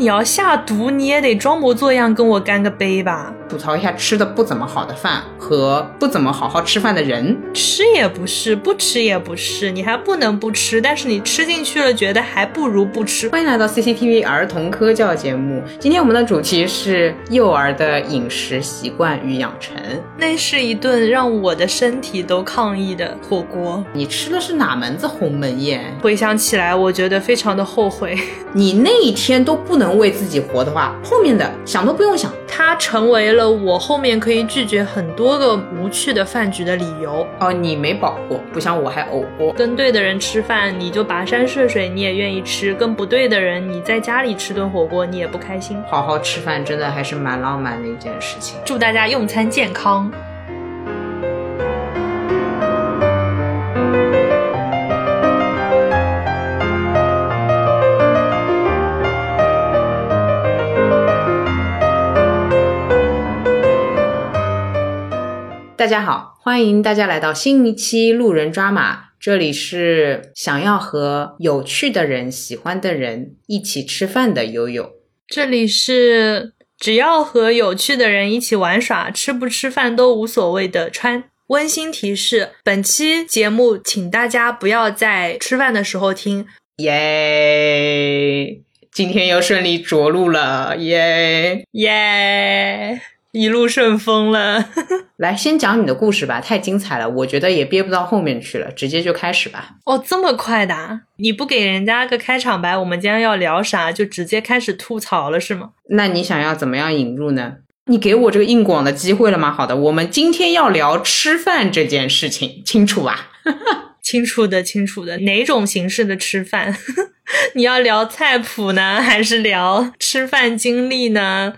你要下毒，你也得装模作样跟我干个杯吧？吐槽一下吃的不怎么好的饭和不怎么好好吃饭的人，吃也不是，不吃也不是，你还不能不吃，但是你吃进去了，觉得还不如不吃。欢迎来到 CCTV 儿童科教节目，今天我们的主题是幼儿的饮食习惯与养成。那是一顿让我的身体都抗议的火锅，你吃的是哪门子鸿门宴？回想起来，我觉得非常的后悔。你那一天都不能为自己活的话，后面的想都不用想。它成为了我后面可以拒绝很多个无趣的饭局的理由。哦，你没饱过，不像我还呕过。跟对的人吃饭，你就跋山涉水，你也愿意吃；跟不对的人，你在家里吃顿火锅，你也不开心。好好吃饭真的还是蛮浪漫的一件事情。祝大家用餐健康。大家好，欢迎大家来到新一期路人抓马。这里是想要和有趣的人、喜欢的人一起吃饭的悠悠。这里是只要和有趣的人一起玩耍，吃不吃饭都无所谓的川。温馨提示：本期节目，请大家不要在吃饭的时候听。耶！今天又顺利着陆了，耶耶！一路顺风了。来，先讲你的故事吧，太精彩了，我觉得也憋不到后面去了，直接就开始吧。哦，这么快的？你不给人家个开场白，我们今天要聊啥，就直接开始吐槽了是吗？那你想要怎么样引入呢？你给我这个硬广的机会了吗？好的，我们今天要聊吃饭这件事情，清楚吧？清楚的，清楚的。哪种形式的吃饭？你要聊菜谱呢，还是聊吃饭经历呢？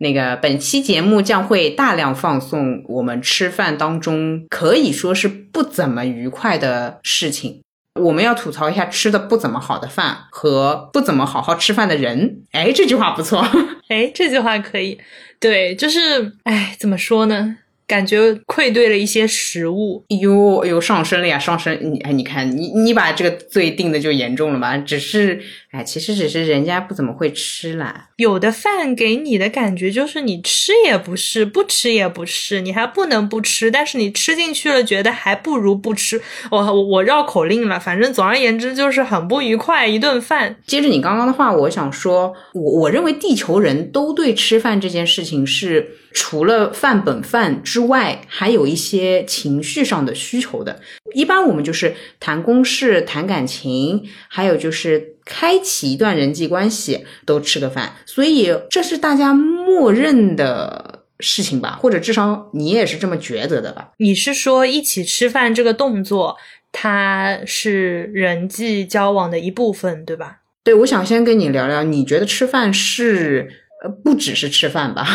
那个本期节目将会大量放送我们吃饭当中可以说是不怎么愉快的事情。我们要吐槽一下吃的不怎么好的饭和不怎么好好吃饭的人。哎，这句话不错。哎，这句话可以。对，就是哎，怎么说呢？感觉愧对了一些食物，哟哟上升了呀，上升！你哎，你看你你把这个罪定的就严重了吧？只是哎，其实只是人家不怎么会吃啦。有的饭给你的感觉就是你吃也不是，不吃也不是，你还不能不吃，但是你吃进去了，觉得还不如不吃。我我绕口令了，反正总而言之就是很不愉快一顿饭。接着你刚刚的话，我想说，我我认为地球人都对吃饭这件事情是除了饭本饭之。之外，还有一些情绪上的需求的。一般我们就是谈公事、谈感情，还有就是开启一段人际关系，都吃个饭。所以这是大家默认的事情吧？或者至少你也是这么觉得的吧？你是说一起吃饭这个动作，它是人际交往的一部分，对吧？对，我想先跟你聊聊，你觉得吃饭是？呃，不只是吃饭吧，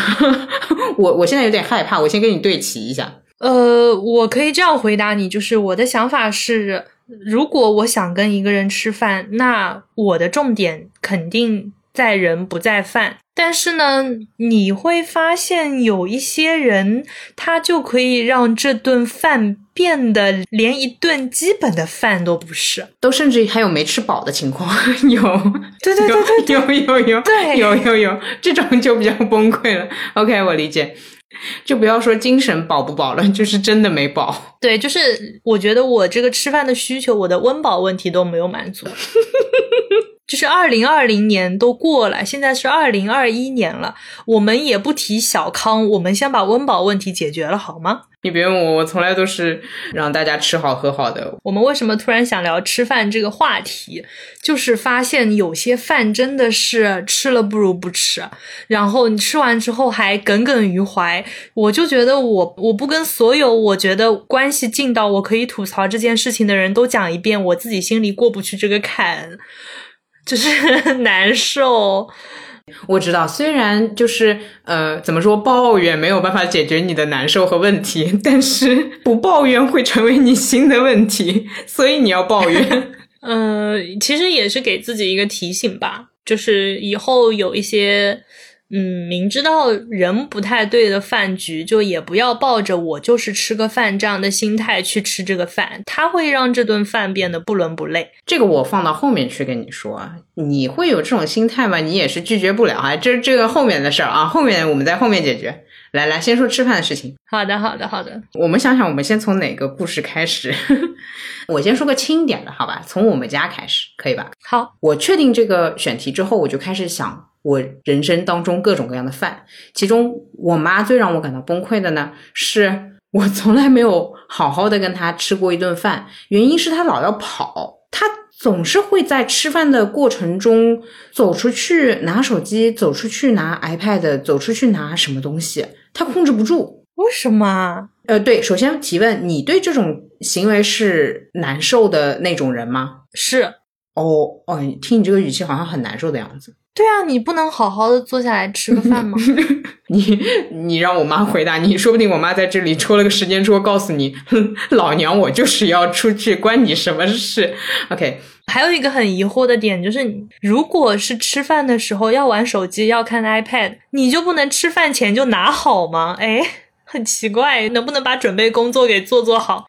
我我现在有点害怕，我先跟你对齐一下。呃，我可以这样回答你，就是我的想法是，如果我想跟一个人吃饭，那我的重点肯定在人不在饭。但是呢，你会发现有一些人，他就可以让这顿饭变得连一顿基本的饭都不是，都甚至还有没吃饱的情况。有，对对对对，有有有，对，有有有，这种就比较崩溃了。OK，我理解，就不要说精神饱不饱了，就是真的没饱。对，就是我觉得我这个吃饭的需求，我的温饱问题都没有满足。就是二零二零年都过了，现在是二零二一年了，我们也不提小康，我们先把温饱问题解决了，好吗？你别问我，我从来都是让大家吃好喝好的。我们为什么突然想聊吃饭这个话题？就是发现有些饭真的是吃了不如不吃，然后你吃完之后还耿耿于怀。我就觉得我我不跟所有我觉得关系近到我可以吐槽这件事情的人都讲一遍，我自己心里过不去这个坎。就是 难受，我知道，虽然就是呃，怎么说，抱怨没有办法解决你的难受和问题，但是不抱怨会成为你新的问题，所以你要抱怨。嗯，其实也是给自己一个提醒吧，就是以后有一些嗯，明知道人不太对的饭局，就也不要抱着我就是吃个饭这样的心态去吃这个饭，它会让这顿饭变得不伦不类。这个我放到后面去跟你说，你会有这种心态吗？你也是拒绝不了啊，这这个后面的事儿啊，后面我们在后面解决。来来，先说吃饭的事情。好的，好的，好的。我们想想，我们先从哪个故事开始？我先说个轻点的，好吧？从我们家开始，可以吧？好，我确定这个选题之后，我就开始想我人生当中各种各样的饭。其中，我妈最让我感到崩溃的呢，是我从来没有好好的跟她吃过一顿饭，原因是她老要跑，她总是会在吃饭的过程中走出去拿手机，走出去拿 iPad，走出去拿什么东西，她控制不住。为什么？呃，对，首先提问，你对这种行为是难受的那种人吗？是。哦哦，听你这个语气，好像很难受的样子。对啊，你不能好好的坐下来吃个饭吗？你你让我妈回答你，说不定我妈在这里戳了个时间戳，告诉你，老娘我就是要出去，关你什么事？OK。还有一个很疑惑的点就是，如果是吃饭的时候要玩手机、要看 iPad，你就不能吃饭前就拿好吗？哎。很奇怪，能不能把准备工作给做做好？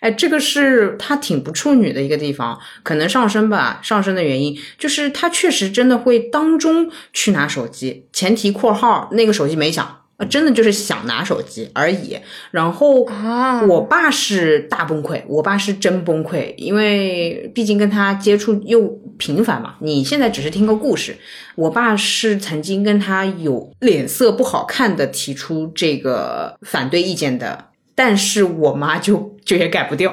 哎，这个是他挺不处女的一个地方，可能上升吧。上升的原因就是他确实真的会当中去拿手机，前提括号那个手机没响。啊，真的就是想拿手机而已。然后啊，我爸是大崩溃，我爸是真崩溃，因为毕竟跟他接触又频繁嘛。你现在只是听个故事，我爸是曾经跟他有脸色不好看的提出这个反对意见的，但是我妈就 就也改不掉。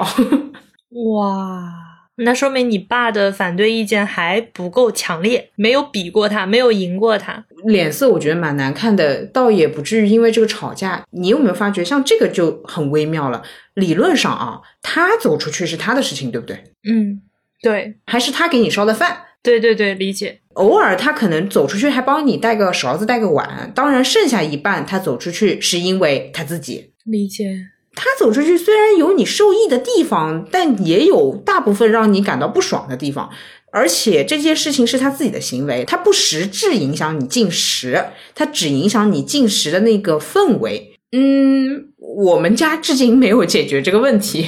哇。那说明你爸的反对意见还不够强烈，没有比过他，没有赢过他，脸色我觉得蛮难看的，倒也不至于因为这个吵架。你有没有发觉，像这个就很微妙了？理论上啊，他走出去是他的事情，对不对？嗯，对，还是他给你烧的饭？对对对，理解。偶尔他可能走出去还帮你带个勺子、带个碗，当然剩下一半他走出去是因为他自己理解。他走出去虽然有你受益的地方，但也有大部分让你感到不爽的地方。而且这件事情是他自己的行为，他不实质影响你进食，他只影响你进食的那个氛围。嗯，我们家至今没有解决这个问题。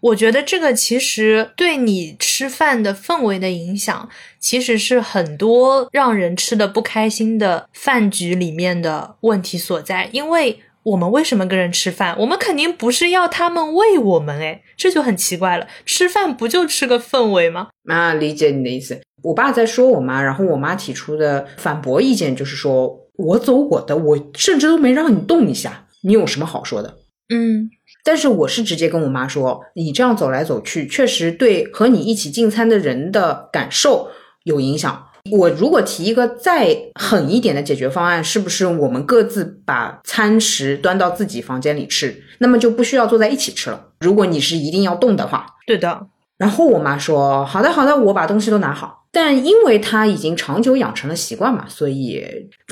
我觉得这个其实对你吃饭的氛围的影响，其实是很多让人吃的不开心的饭局里面的问题所在，因为。我们为什么跟人吃饭？我们肯定不是要他们喂我们，诶，这就很奇怪了。吃饭不就吃个氛围吗？啊，理解你的意思。我爸在说我妈，然后我妈提出的反驳意见就是说，我走我的，我甚至都没让你动一下，你有什么好说的？嗯，但是我是直接跟我妈说，你这样走来走去，确实对和你一起进餐的人的感受有影响。我如果提一个再狠一点的解决方案，是不是我们各自把餐食端到自己房间里吃，那么就不需要坐在一起吃了？如果你是一定要动的话，对的。然后我妈说：“好的，好的，我把东西都拿好。”但因为她已经长久养成了习惯嘛，所以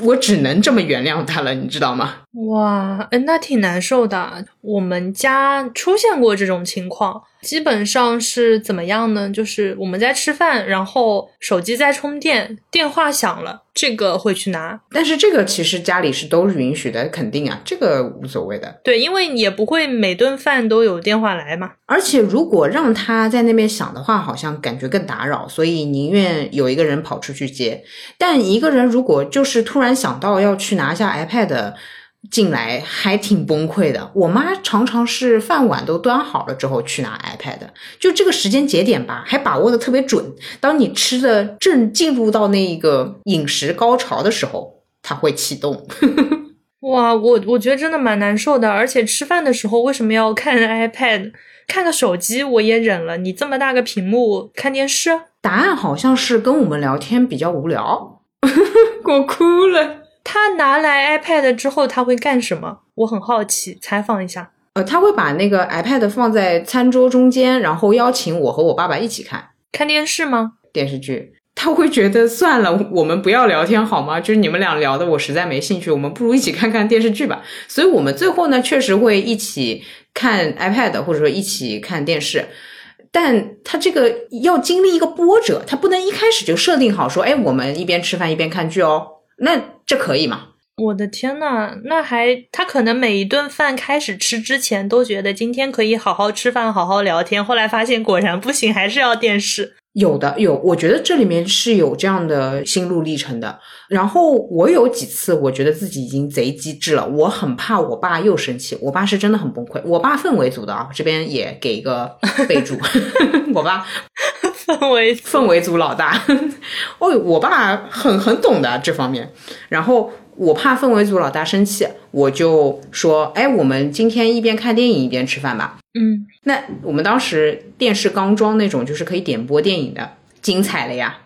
我只能这么原谅她了，你知道吗？哇，那挺难受的。我们家出现过这种情况。基本上是怎么样呢？就是我们在吃饭，然后手机在充电，电话响了，这个会去拿。但是这个其实家里是都是允许的，肯定啊，这个无所谓的。对，因为也不会每顿饭都有电话来嘛。而且如果让他在那边响的话，好像感觉更打扰，所以宁愿有一个人跑出去接。但一个人如果就是突然想到要去拿下 iPad。进来还挺崩溃的。我妈常常是饭碗都端好了之后去拿 iPad，就这个时间节点吧，还把握的特别准。当你吃的正进入到那个饮食高潮的时候，它会启动。哇，我我觉得真的蛮难受的。而且吃饭的时候为什么要看 iPad？看个手机我也忍了，你这么大个屏幕看电视？答案好像是跟我们聊天比较无聊。我哭了。他拿来 iPad 之后，他会干什么？我很好奇，采访一下。呃，他会把那个 iPad 放在餐桌中间，然后邀请我和我爸爸一起看看电视吗？电视剧。他会觉得算了，我们不要聊天好吗？就是你们俩聊的，我实在没兴趣，我们不如一起看看电视剧吧。所以，我们最后呢，确实会一起看 iPad，或者说一起看电视。但他这个要经历一个波折，他不能一开始就设定好说，哎，我们一边吃饭一边看剧哦。那这可以吗？我的天呐，那还他可能每一顿饭开始吃之前都觉得今天可以好好吃饭、好好聊天，后来发现果然不行，还是要电视。有的有，我觉得这里面是有这样的心路历程的。然后我有几次，我觉得自己已经贼机智了，我很怕我爸又生气。我爸是真的很崩溃，我爸氛围组的啊，这边也给一个备注，我爸氛围氛围组老大。哦，我爸很很懂的这方面。然后我怕氛围组老大生气，我就说，哎，我们今天一边看电影一边吃饭吧。嗯，那我们当时电视刚装那种，就是可以点播电影的，精彩了呀！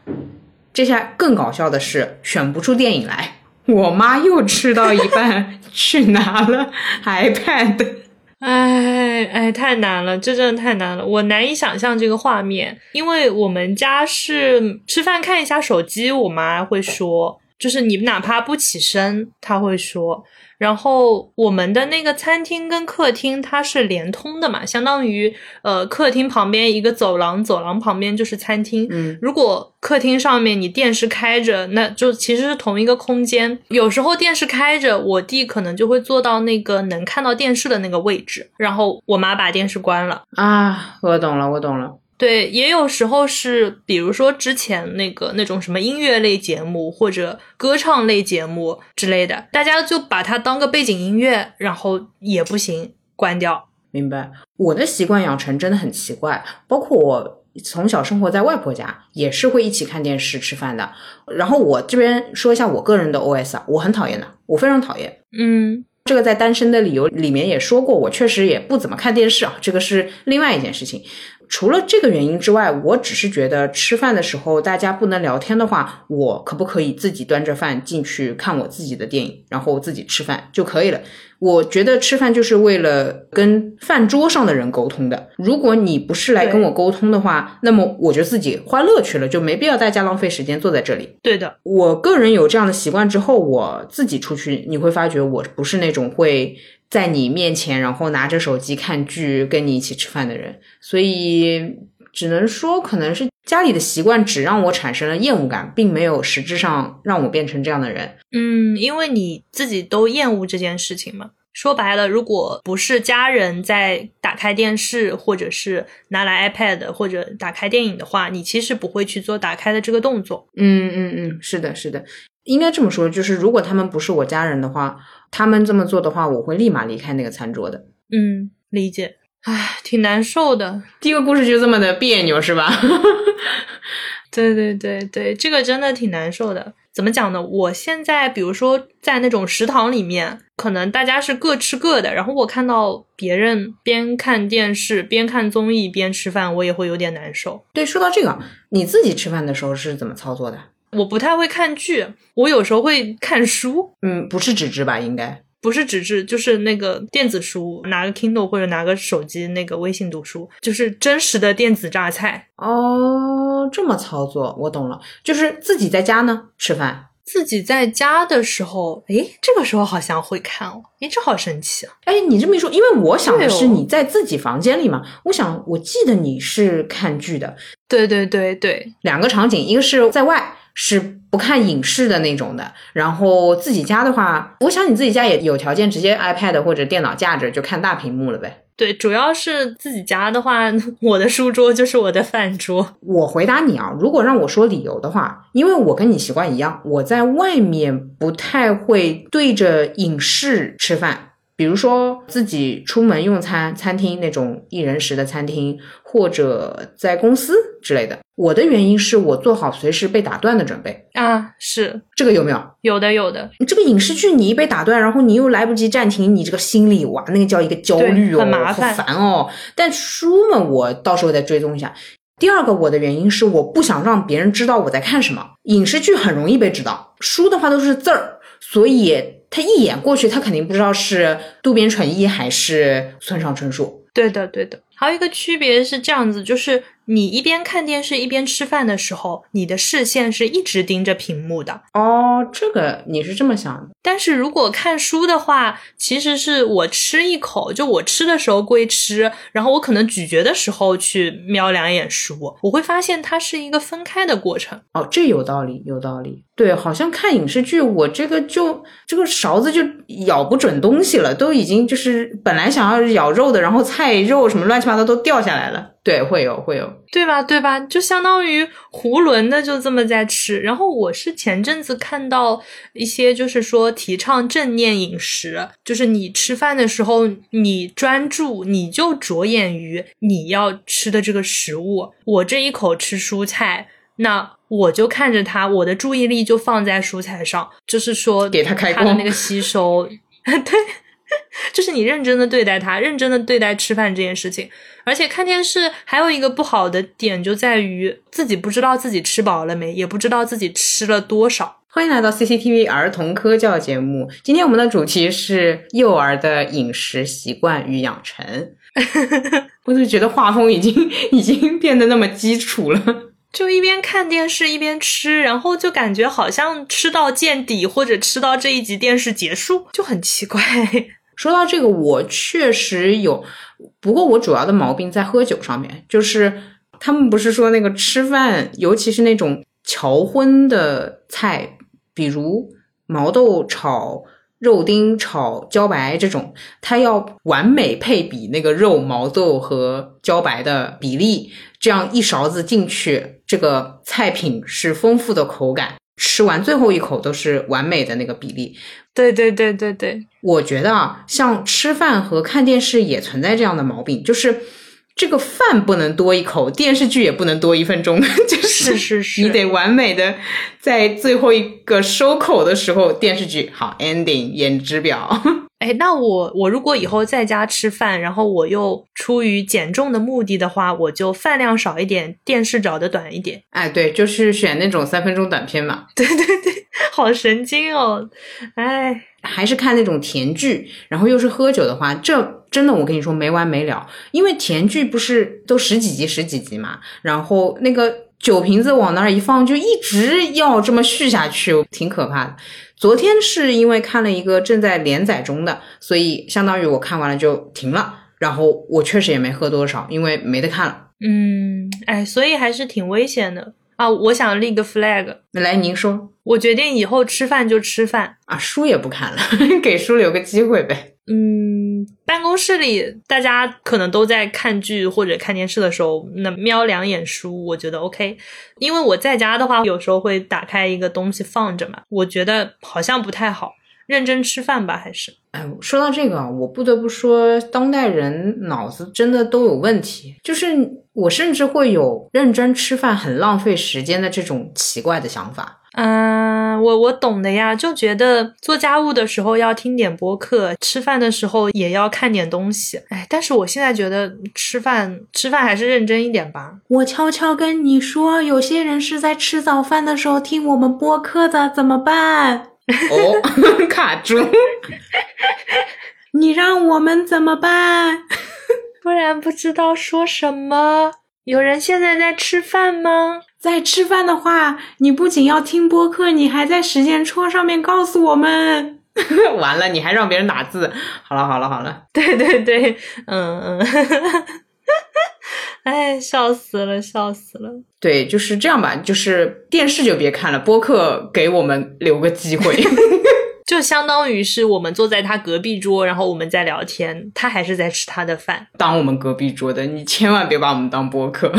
这下更搞笑的是，选不出电影来，我妈又吃到一半去拿了 iPad。哎哎，太难了，这真的太难了，我难以想象这个画面，因为我们家是吃饭看一下手机，我妈会说，就是你哪怕不起身，她会说。然后我们的那个餐厅跟客厅它是连通的嘛，相当于呃客厅旁边一个走廊，走廊旁边就是餐厅。嗯，如果客厅上面你电视开着，那就其实是同一个空间。有时候电视开着，我弟可能就会坐到那个能看到电视的那个位置，然后我妈把电视关了。啊，我懂了，我懂了。对，也有时候是，比如说之前那个那种什么音乐类节目或者歌唱类节目之类的，大家就把它当个背景音乐，然后也不行，关掉。明白。我的习惯养成真的很奇怪，包括我从小生活在外婆家，也是会一起看电视吃饭的。然后我这边说一下我个人的 OS 啊，我很讨厌的，我非常讨厌。嗯，这个在单身的理由里面也说过，我确实也不怎么看电视啊，这个是另外一件事情。除了这个原因之外，我只是觉得吃饭的时候大家不能聊天的话，我可不可以自己端着饭进去看我自己的电影，然后自己吃饭就可以了？我觉得吃饭就是为了跟饭桌上的人沟通的。如果你不是来跟我沟通的话，那么我就自己欢乐趣了，就没必要大家浪费时间坐在这里。对的，我个人有这样的习惯之后，我自己出去，你会发觉我不是那种会。在你面前，然后拿着手机看剧，跟你一起吃饭的人，所以只能说，可能是家里的习惯，只让我产生了厌恶感，并没有实质上让我变成这样的人。嗯，因为你自己都厌恶这件事情嘛。说白了，如果不是家人在打开电视，或者是拿来 iPad 或者打开电影的话，你其实不会去做打开的这个动作。嗯嗯嗯，是的，是的，应该这么说，就是如果他们不是我家人的话。他们这么做的话，我会立马离开那个餐桌的。嗯，理解。唉，挺难受的。第一个故事就这么的别扭，是吧？对对对对，这个真的挺难受的。怎么讲呢？我现在比如说在那种食堂里面，可能大家是各吃各的，然后我看到别人边看电视边看综艺边吃饭，我也会有点难受。对，说到这个，你自己吃饭的时候是怎么操作的？我不太会看剧，我有时候会看书。嗯，不是纸质吧？应该不是纸质，就是那个电子书，拿个 Kindle 或者拿个手机那个微信读书，就是真实的电子榨菜。哦，这么操作，我懂了。就是自己在家呢吃饭，自己在家的时候，诶，这个时候好像会看哦。诶，这好神奇啊！哎，你这么一说，因为我想的是你在自己房间里嘛，我想我记得你是看剧的。对对对对，两个场景，一个是在外。是不看影视的那种的，然后自己家的话，我想你自己家也有条件，直接 iPad 或者电脑架着就看大屏幕了呗。对，主要是自己家的话，我的书桌就是我的饭桌。我回答你啊，如果让我说理由的话，因为我跟你习惯一样，我在外面不太会对着影视吃饭。比如说自己出门用餐，餐厅那种一人食的餐厅，或者在公司之类的。我的原因是我做好随时被打断的准备啊，是这个有没有？有的，有的。你这个影视剧你一被打断，然后你又来不及暂停，你这个心里哇，那个叫一个焦虑哦，很麻烦，烦哦。但书嘛，我到时候再追踪一下。第二个，我的原因是我不想让别人知道我在看什么。影视剧很容易被知道，书的话都是字儿，所以。他一眼过去，他肯定不知道是渡边淳一还是村上春树。对的，对的。还有一个区别是这样子，就是你一边看电视一边吃饭的时候，你的视线是一直盯着屏幕的。哦，这个你是这么想的？但是如果看书的话，其实是我吃一口，就我吃的时候归吃，然后我可能咀嚼的时候去瞄两眼书，我会发现它是一个分开的过程。哦，这有道理，有道理。对，好像看影视剧，我这个就这个勺子就咬不准东西了，都已经就是本来想要咬肉的，然后菜肉什么乱七八糟都掉下来了。对，会有会有，对吧？对吧？就相当于囫囵的就这么在吃。然后我是前阵子看到一些，就是说提倡正念饮食，就是你吃饭的时候，你专注，你就着眼于你要吃的这个食物。我这一口吃蔬菜，那。我就看着他，我的注意力就放在蔬菜上，就是说给他开光，它的那个吸收，对，就是你认真的对待他，认真的对待吃饭这件事情。而且看电视还有一个不好的点就在于自己不知道自己吃饱了没，也不知道自己吃了多少。欢迎来到 CCTV 儿童科教节目，今天我们的主题是幼儿的饮食习惯与养成。我就觉得画风已经已经变得那么基础了。就一边看电视一边吃，然后就感觉好像吃到见底，或者吃到这一集电视结束，就很奇怪。说到这个，我确实有，不过我主要的毛病在喝酒上面，就是他们不是说那个吃饭，尤其是那种乔荤的菜，比如毛豆炒肉丁炒茭白这种，它要完美配比那个肉、毛豆和茭白的比例。这样一勺子进去，这个菜品是丰富的口感，吃完最后一口都是完美的那个比例。对对对对对，我觉得啊，像吃饭和看电视也存在这样的毛病，就是这个饭不能多一口，电视剧也不能多一分钟，就是是是，你得完美的在最后一个收口的时候，电视剧好 ending，演职表。哎，那我我如果以后在家吃饭，然后我又出于减重的目的的话，我就饭量少一点，电视找的短一点。哎，对，就是选那种三分钟短片嘛。对对对，好神经哦！哎，还是看那种甜剧，然后又是喝酒的话，这真的我跟你说没完没了。因为甜剧不是都十几集十几集嘛，然后那个酒瓶子往那儿一放，就一直要这么续下去，挺可怕的。昨天是因为看了一个正在连载中的，所以相当于我看完了就停了。然后我确实也没喝多少，因为没得看了。嗯，哎，所以还是挺危险的啊！我想立个 flag，来，您说，我决定以后吃饭就吃饭啊，书也不看了，给书留个机会呗。嗯，办公室里大家可能都在看剧或者看电视的时候，那瞄两眼书，我觉得 OK。因为我在家的话，有时候会打开一个东西放着嘛，我觉得好像不太好。认真吃饭吧，还是？哎，说到这个，我不得不说，当代人脑子真的都有问题。就是我甚至会有认真吃饭很浪费时间的这种奇怪的想法。嗯，我我懂的呀，就觉得做家务的时候要听点播客，吃饭的时候也要看点东西。哎，但是我现在觉得吃饭吃饭还是认真一点吧。我悄悄跟你说，有些人是在吃早饭的时候听我们播客的，怎么办？哦，卡住！你让我们怎么办？不然不知道说什么。有人现在在吃饭吗？在吃饭的话，你不仅要听播客，你还在时间戳上面告诉我们。完了，你还让别人打字。好了，好了，好了。对对对，嗯嗯。哎，笑死了，笑死了。对，就是这样吧。就是电视就别看了，播客给我们留个机会。就相当于是我们坐在他隔壁桌，然后我们在聊天，他还是在吃他的饭。当我们隔壁桌的，你千万别把我们当播客。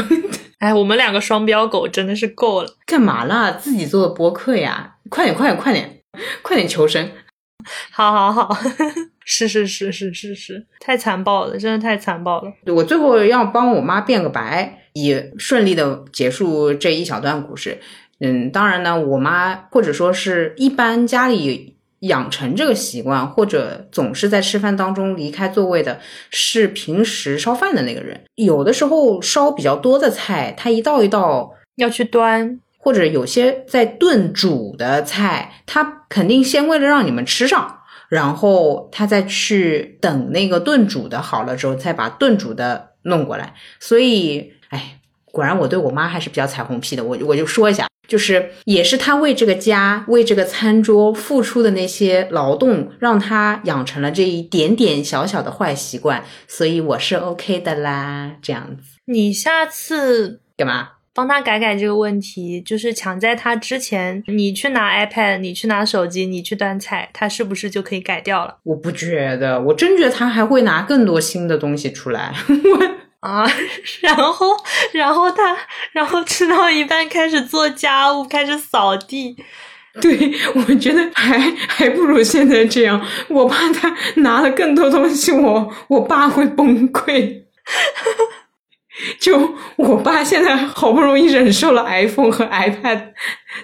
哎，我们两个双标狗真的是够了。干嘛啦？自己做的播客呀！快点，快点，快点，快点求生。好好好。是是是是是是，太残暴了，真的太残暴了。我最后要帮我妈变个白，以顺利的结束这一小段故事。嗯，当然呢，我妈或者说是一般家里养成这个习惯，或者总是在吃饭当中离开座位的，是平时烧饭的那个人。有的时候烧比较多的菜，他一道一道要去端，或者有些在炖煮的菜，他肯定先为了让你们吃上。然后他再去等那个炖煮的好了之后，再把炖煮的弄过来。所以，哎，果然我对我妈还是比较彩虹屁的，我我就说一下，就是也是他为这个家、为这个餐桌付出的那些劳动，让他养成了这一点点小小的坏习惯，所以我是 OK 的啦。这样子，你下次干嘛？帮他改改这个问题，就是抢在他之前，你去拿 iPad，你去拿手机，你去端菜，他是不是就可以改掉了？我不觉得，我真觉得他还会拿更多新的东西出来。啊，然后，然后他，然后吃到一半开始做家务，开始扫地。对，我觉得还还不如现在这样。我怕他拿了更多东西，我我爸会崩溃。就我爸现在好不容易忍受了 iPhone 和 iPad，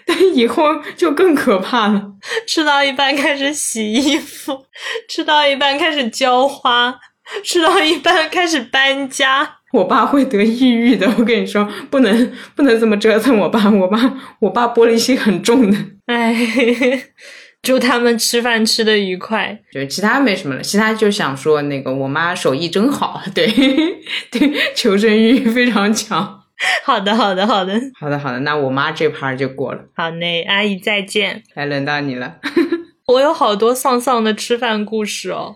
但以后就更可怕了。吃到一半开始洗衣服，吃到一半开始浇花，吃到一半开始搬家。我爸会得抑郁的，我跟你说，不能不能这么折腾我爸。我爸我爸玻璃心很重的。哎。祝他们吃饭吃的愉快，就其他没什么了，其他就想说那个我妈手艺真好，对 对，求生欲非常强。好的，好的，好的，好的，好的，那我妈这盘就过了。好嘞，阿姨再见。来轮到你了，我有好多丧丧的吃饭故事哦。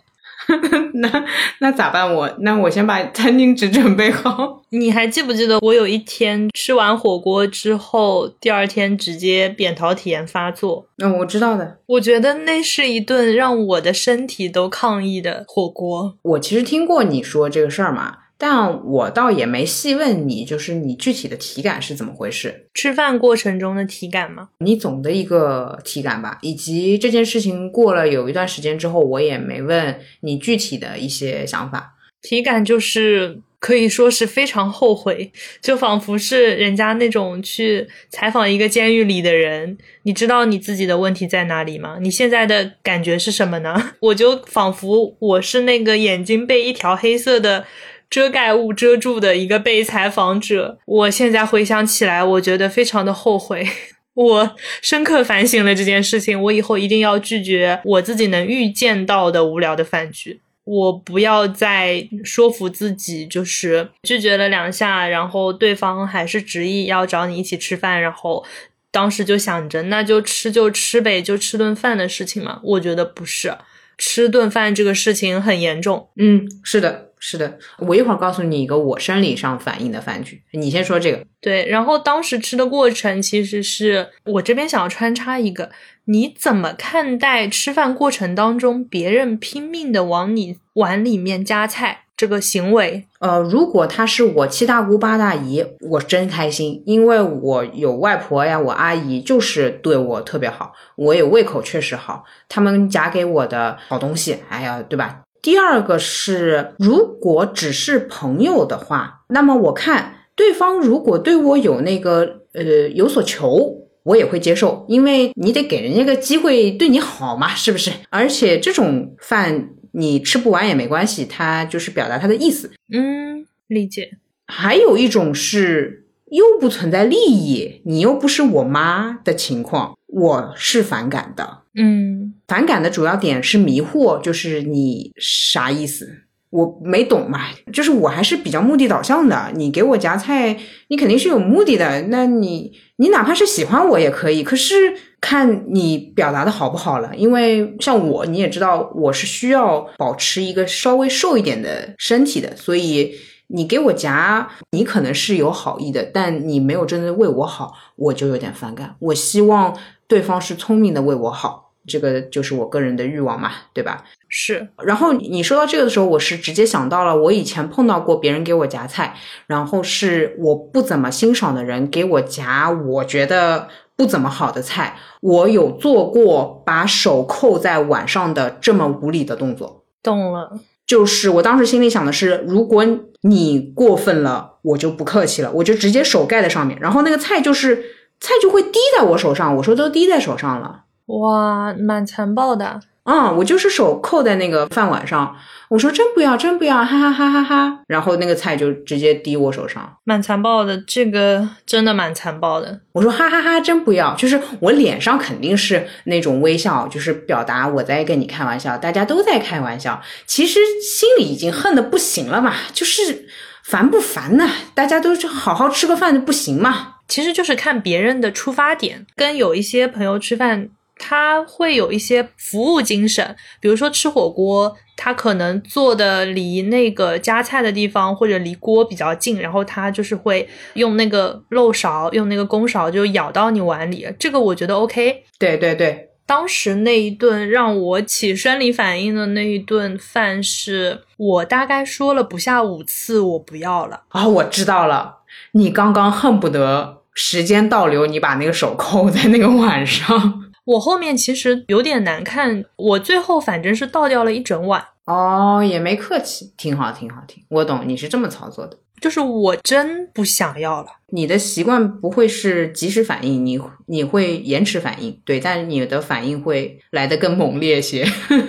那那咋办？我那我先把餐巾纸准备好。你还记不记得我有一天吃完火锅之后，第二天直接扁桃体炎发作？嗯，我知道的。我觉得那是一顿让我的身体都抗议的火锅。我其实听过你说这个事儿嘛。但我倒也没细问你，就是你具体的体感是怎么回事？吃饭过程中的体感吗？你总的一个体感吧，以及这件事情过了有一段时间之后，我也没问你具体的一些想法。体感就是可以说是非常后悔，就仿佛是人家那种去采访一个监狱里的人，你知道你自己的问题在哪里吗？你现在的感觉是什么呢？我就仿佛我是那个眼睛被一条黑色的。遮盖物遮住的一个被采访者，我现在回想起来，我觉得非常的后悔。我深刻反省了这件事情，我以后一定要拒绝我自己能预见到的无聊的饭局。我不要再说服自己，就是拒绝了两下，然后对方还是执意要找你一起吃饭，然后当时就想着那就吃就吃呗，就吃顿饭的事情嘛。我觉得不是，吃顿饭这个事情很严重。嗯，是的。是的，我一会儿告诉你一个我生理上反应的饭局，你先说这个。对，然后当时吃的过程，其实是我这边想要穿插一个，你怎么看待吃饭过程当中别人拼命的往你碗里面夹菜这个行为？呃，如果他是我七大姑八大姨，我真开心，因为我有外婆呀，我阿姨就是对我特别好，我也胃口确实好，他们夹给我的好东西，哎呀，对吧？第二个是，如果只是朋友的话，那么我看对方如果对我有那个呃有所求，我也会接受，因为你得给人家个机会对你好嘛，是不是？而且这种饭你吃不完也没关系，他就是表达他的意思。嗯，理解。还有一种是又不存在利益，你又不是我妈的情况，我是反感的。嗯，反感的主要点是迷惑，就是你啥意思？我没懂嘛，就是我还是比较目的导向的。你给我夹菜，你肯定是有目的的。那你你哪怕是喜欢我也可以，可是看你表达的好不好了。因为像我，你也知道，我是需要保持一个稍微瘦一点的身体的，所以你给我夹，你可能是有好意的，但你没有真的为我好，我就有点反感。我希望对方是聪明的为我好。这个就是我个人的欲望嘛，对吧？是。然后你说到这个的时候，我是直接想到了我以前碰到过别人给我夹菜，然后是我不怎么欣赏的人给我夹我觉得不怎么好的菜，我有做过把手扣在碗上的这么无理的动作。懂了。就是我当时心里想的是，如果你过分了，我就不客气了，我就直接手盖在上面，然后那个菜就是菜就会滴在我手上，我说都滴在手上了。哇，蛮残暴的嗯！我就是手扣在那个饭碗上，我说真不要，真不要，哈哈哈哈哈！然后那个菜就直接滴我手上，蛮残暴的，这个真的蛮残暴的。我说哈哈哈，真不要，就是我脸上肯定是那种微笑，就是表达我在跟你开玩笑，大家都在开玩笑，其实心里已经恨的不行了嘛，就是。烦不烦呢？大家都是好好吃个饭就不行嘛？其实就是看别人的出发点，跟有一些朋友吃饭，他会有一些服务精神，比如说吃火锅，他可能做的离那个夹菜的地方或者离锅比较近，然后他就是会用那个漏勺，用那个公勺就舀到你碗里，这个我觉得 OK。对对对，当时那一顿让我起生理反应的那一顿饭，是我大概说了不下五次我不要了。啊、我知道了，你刚刚恨不得时间倒流，你把那个手扣在那个碗上。我后面其实有点难看，我最后反正是倒掉了一整碗。哦，也没客气，挺好，挺好，挺。我懂你是这么操作的。就是我真不想要了。你的习惯不会是及时反应，你你会延迟反应，对，但是你的反应会来得更猛烈些，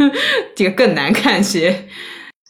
这个更难看些。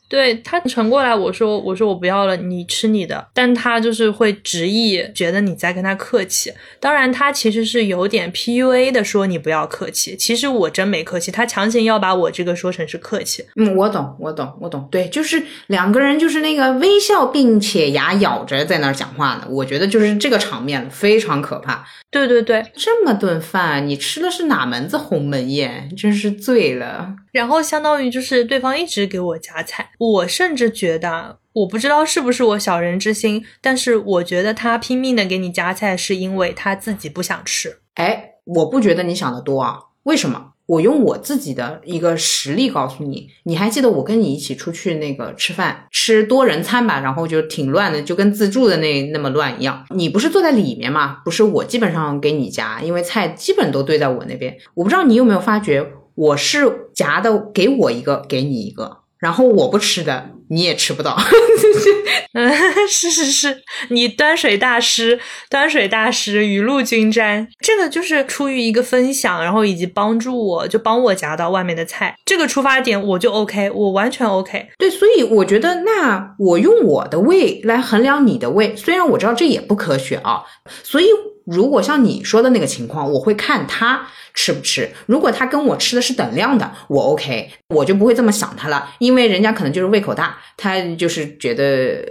对他盛过来，我说我说我不要了，你吃你的。但他就是会执意觉得你在跟他客气。当然，他其实是有点 PUA 的说你不要客气。其实我真没客气，他强行要把我这个说成是客气。嗯，我懂，我懂，我懂。对，就是两个人就是那个微笑并且牙咬着在那儿讲话呢。我觉得就是这个场面非常可怕。对对对，这么顿饭你吃的是哪门子鸿门宴？真是醉了。然后相当于就是对方一直给我夹菜，我甚至觉得，我不知道是不是我小人之心，但是我觉得他拼命的给你夹菜，是因为他自己不想吃。哎，我不觉得你想的多啊。为什么？我用我自己的一个实力告诉你，你还记得我跟你一起出去那个吃饭，吃多人餐吧，然后就挺乱的，就跟自助的那那么乱一样。你不是坐在里面吗？不是我基本上给你夹，因为菜基本都堆在我那边。我不知道你有没有发觉，我是夹的，给我一个，给你一个，然后我不吃的你也吃不到。嗯，是是是，你端水大师，端水大师，雨露均沾。这个就是出于一个分享，然后以及帮助我，就帮我夹到外面的菜，这个出发点我就 OK，我完全 OK。对，所以我觉得，那我用我的胃来衡量你的胃，虽然我知道这也不科学啊。所以，如果像你说的那个情况，我会看他吃不吃。如果他跟我吃的是等量的，我 OK，我就不会这么想他了，因为人家可能就是胃口大，他就是觉得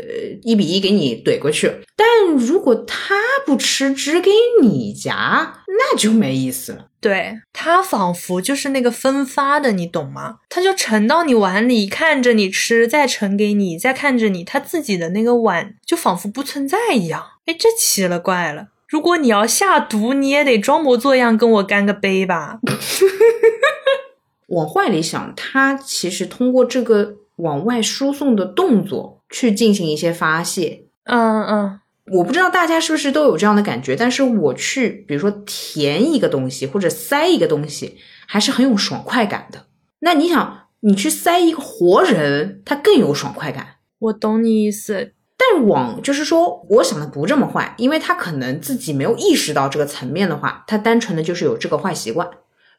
一比一给你怼过去。但如果他不吃，只给你夹，那就没意思了。对他仿佛就是那个分发的，你懂吗？他就盛到你碗里，看着你吃，再盛给你，再看着你，他自己的那个碗就仿佛不存在一样。哎，这奇了怪了。如果你要下毒，你也得装模作样跟我干个杯吧。往坏里想，他其实通过这个往外输送的动作去进行一些发泄。嗯嗯，我不知道大家是不是都有这样的感觉，但是我去，比如说填一个东西或者塞一个东西，还是很有爽快感的。那你想，你去塞一个活人，他更有爽快感。我懂你意思。但往就是说，我想的不这么坏，因为他可能自己没有意识到这个层面的话，他单纯的就是有这个坏习惯，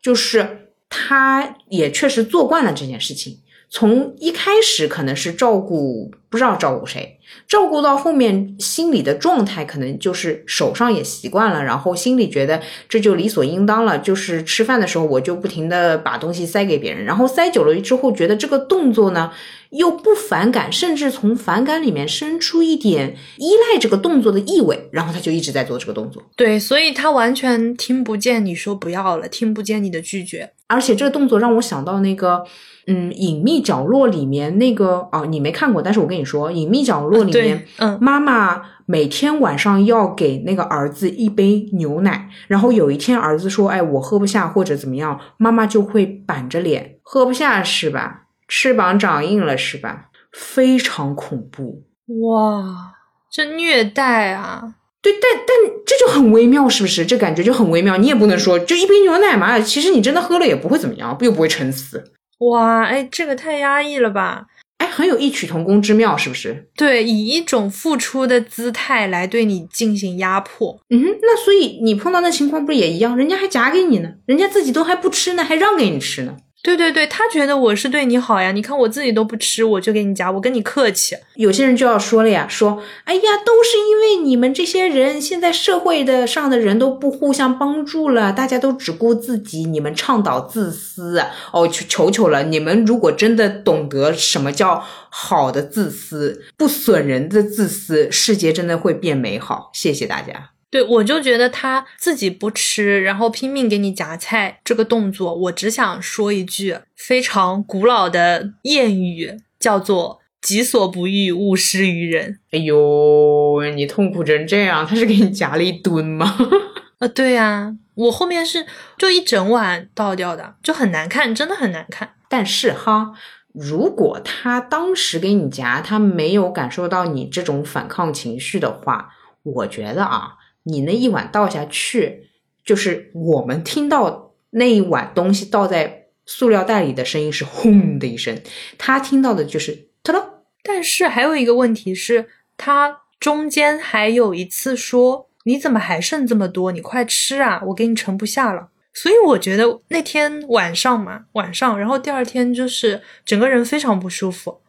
就是他也确实做惯了这件事情。从一开始可能是照顾，不知道照顾谁，照顾到后面心里的状态可能就是手上也习惯了，然后心里觉得这就理所应当了。就是吃饭的时候我就不停的把东西塞给别人，然后塞久了之后觉得这个动作呢又不反感，甚至从反感里面生出一点依赖这个动作的意味，然后他就一直在做这个动作。对，所以他完全听不见你说不要了，听不见你的拒绝。而且这个动作让我想到那个，嗯，隐秘角落里面那个哦，你没看过，但是我跟你说，隐秘角落里面，嗯，妈妈每天晚上要给那个儿子一杯牛奶，然后有一天儿子说，哎，我喝不下或者怎么样，妈妈就会板着脸，喝不下是吧？翅膀长硬了是吧？非常恐怖，哇，这虐待啊！对，但但这就很微妙，是不是？这感觉就很微妙。你也不能说就一杯牛奶嘛，其实你真的喝了也不会怎么样，又不会撑死。哇，哎，这个太压抑了吧？哎，很有异曲同工之妙，是不是？对，以一种付出的姿态来对你进行压迫。嗯，那所以你碰到那情况不是也一样？人家还夹给你呢，人家自己都还不吃呢，还让给你吃呢。对对对，他觉得我是对你好呀，你看我自己都不吃，我就给你夹，我跟你客气。有些人就要说了呀，说，哎呀，都是因为你们这些人，现在社会的上的人都不互相帮助了，大家都只顾自己，你们倡导自私。哦，求求求了，你们如果真的懂得什么叫好的自私，不损人的自私，世界真的会变美好。谢谢大家。对，我就觉得他自己不吃，然后拼命给你夹菜这个动作，我只想说一句非常古老的谚语，叫做“己所不欲，勿施于人”。哎呦，你痛苦成这样，他是给你夹了一吨吗？啊，对呀，我后面是就一整碗倒掉的，就很难看，真的很难看。但是哈，如果他当时给你夹，他没有感受到你这种反抗情绪的话，我觉得啊。你那一碗倒下去，就是我们听到那一碗东西倒在塑料袋里的声音是轰的一声，他听到的就是突突。但是还有一个问题是，他中间还有一次说：“你怎么还剩这么多？你快吃啊，我给你盛不下了。”所以我觉得那天晚上嘛，晚上，然后第二天就是整个人非常不舒服。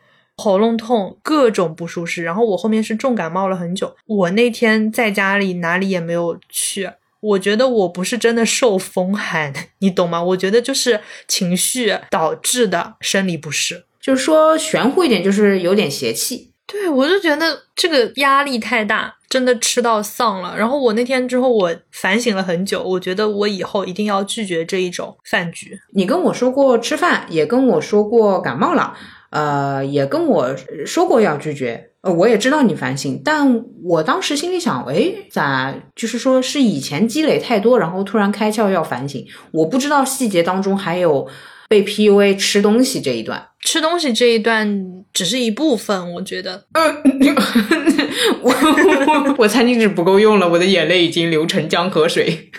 喉咙痛，各种不舒适，然后我后面是重感冒了很久。我那天在家里哪里也没有去，我觉得我不是真的受风寒，你懂吗？我觉得就是情绪导致的生理不适，就是说玄乎一点，就是有点邪气。对，我就觉得这个压力太大，真的吃到丧了。然后我那天之后，我反省了很久，我觉得我以后一定要拒绝这一种饭局。你跟我说过吃饭，也跟我说过感冒了。呃，也跟我说过要拒绝，呃，我也知道你反省，但我当时心里想，哎，咋就是说是以前积累太多，然后突然开窍要反省，我不知道细节当中还有被 PUA 吃东西这一段，吃东西这一段只是一部分，我觉得，呃，我，我我餐巾纸不够用了，我的眼泪已经流成江河水。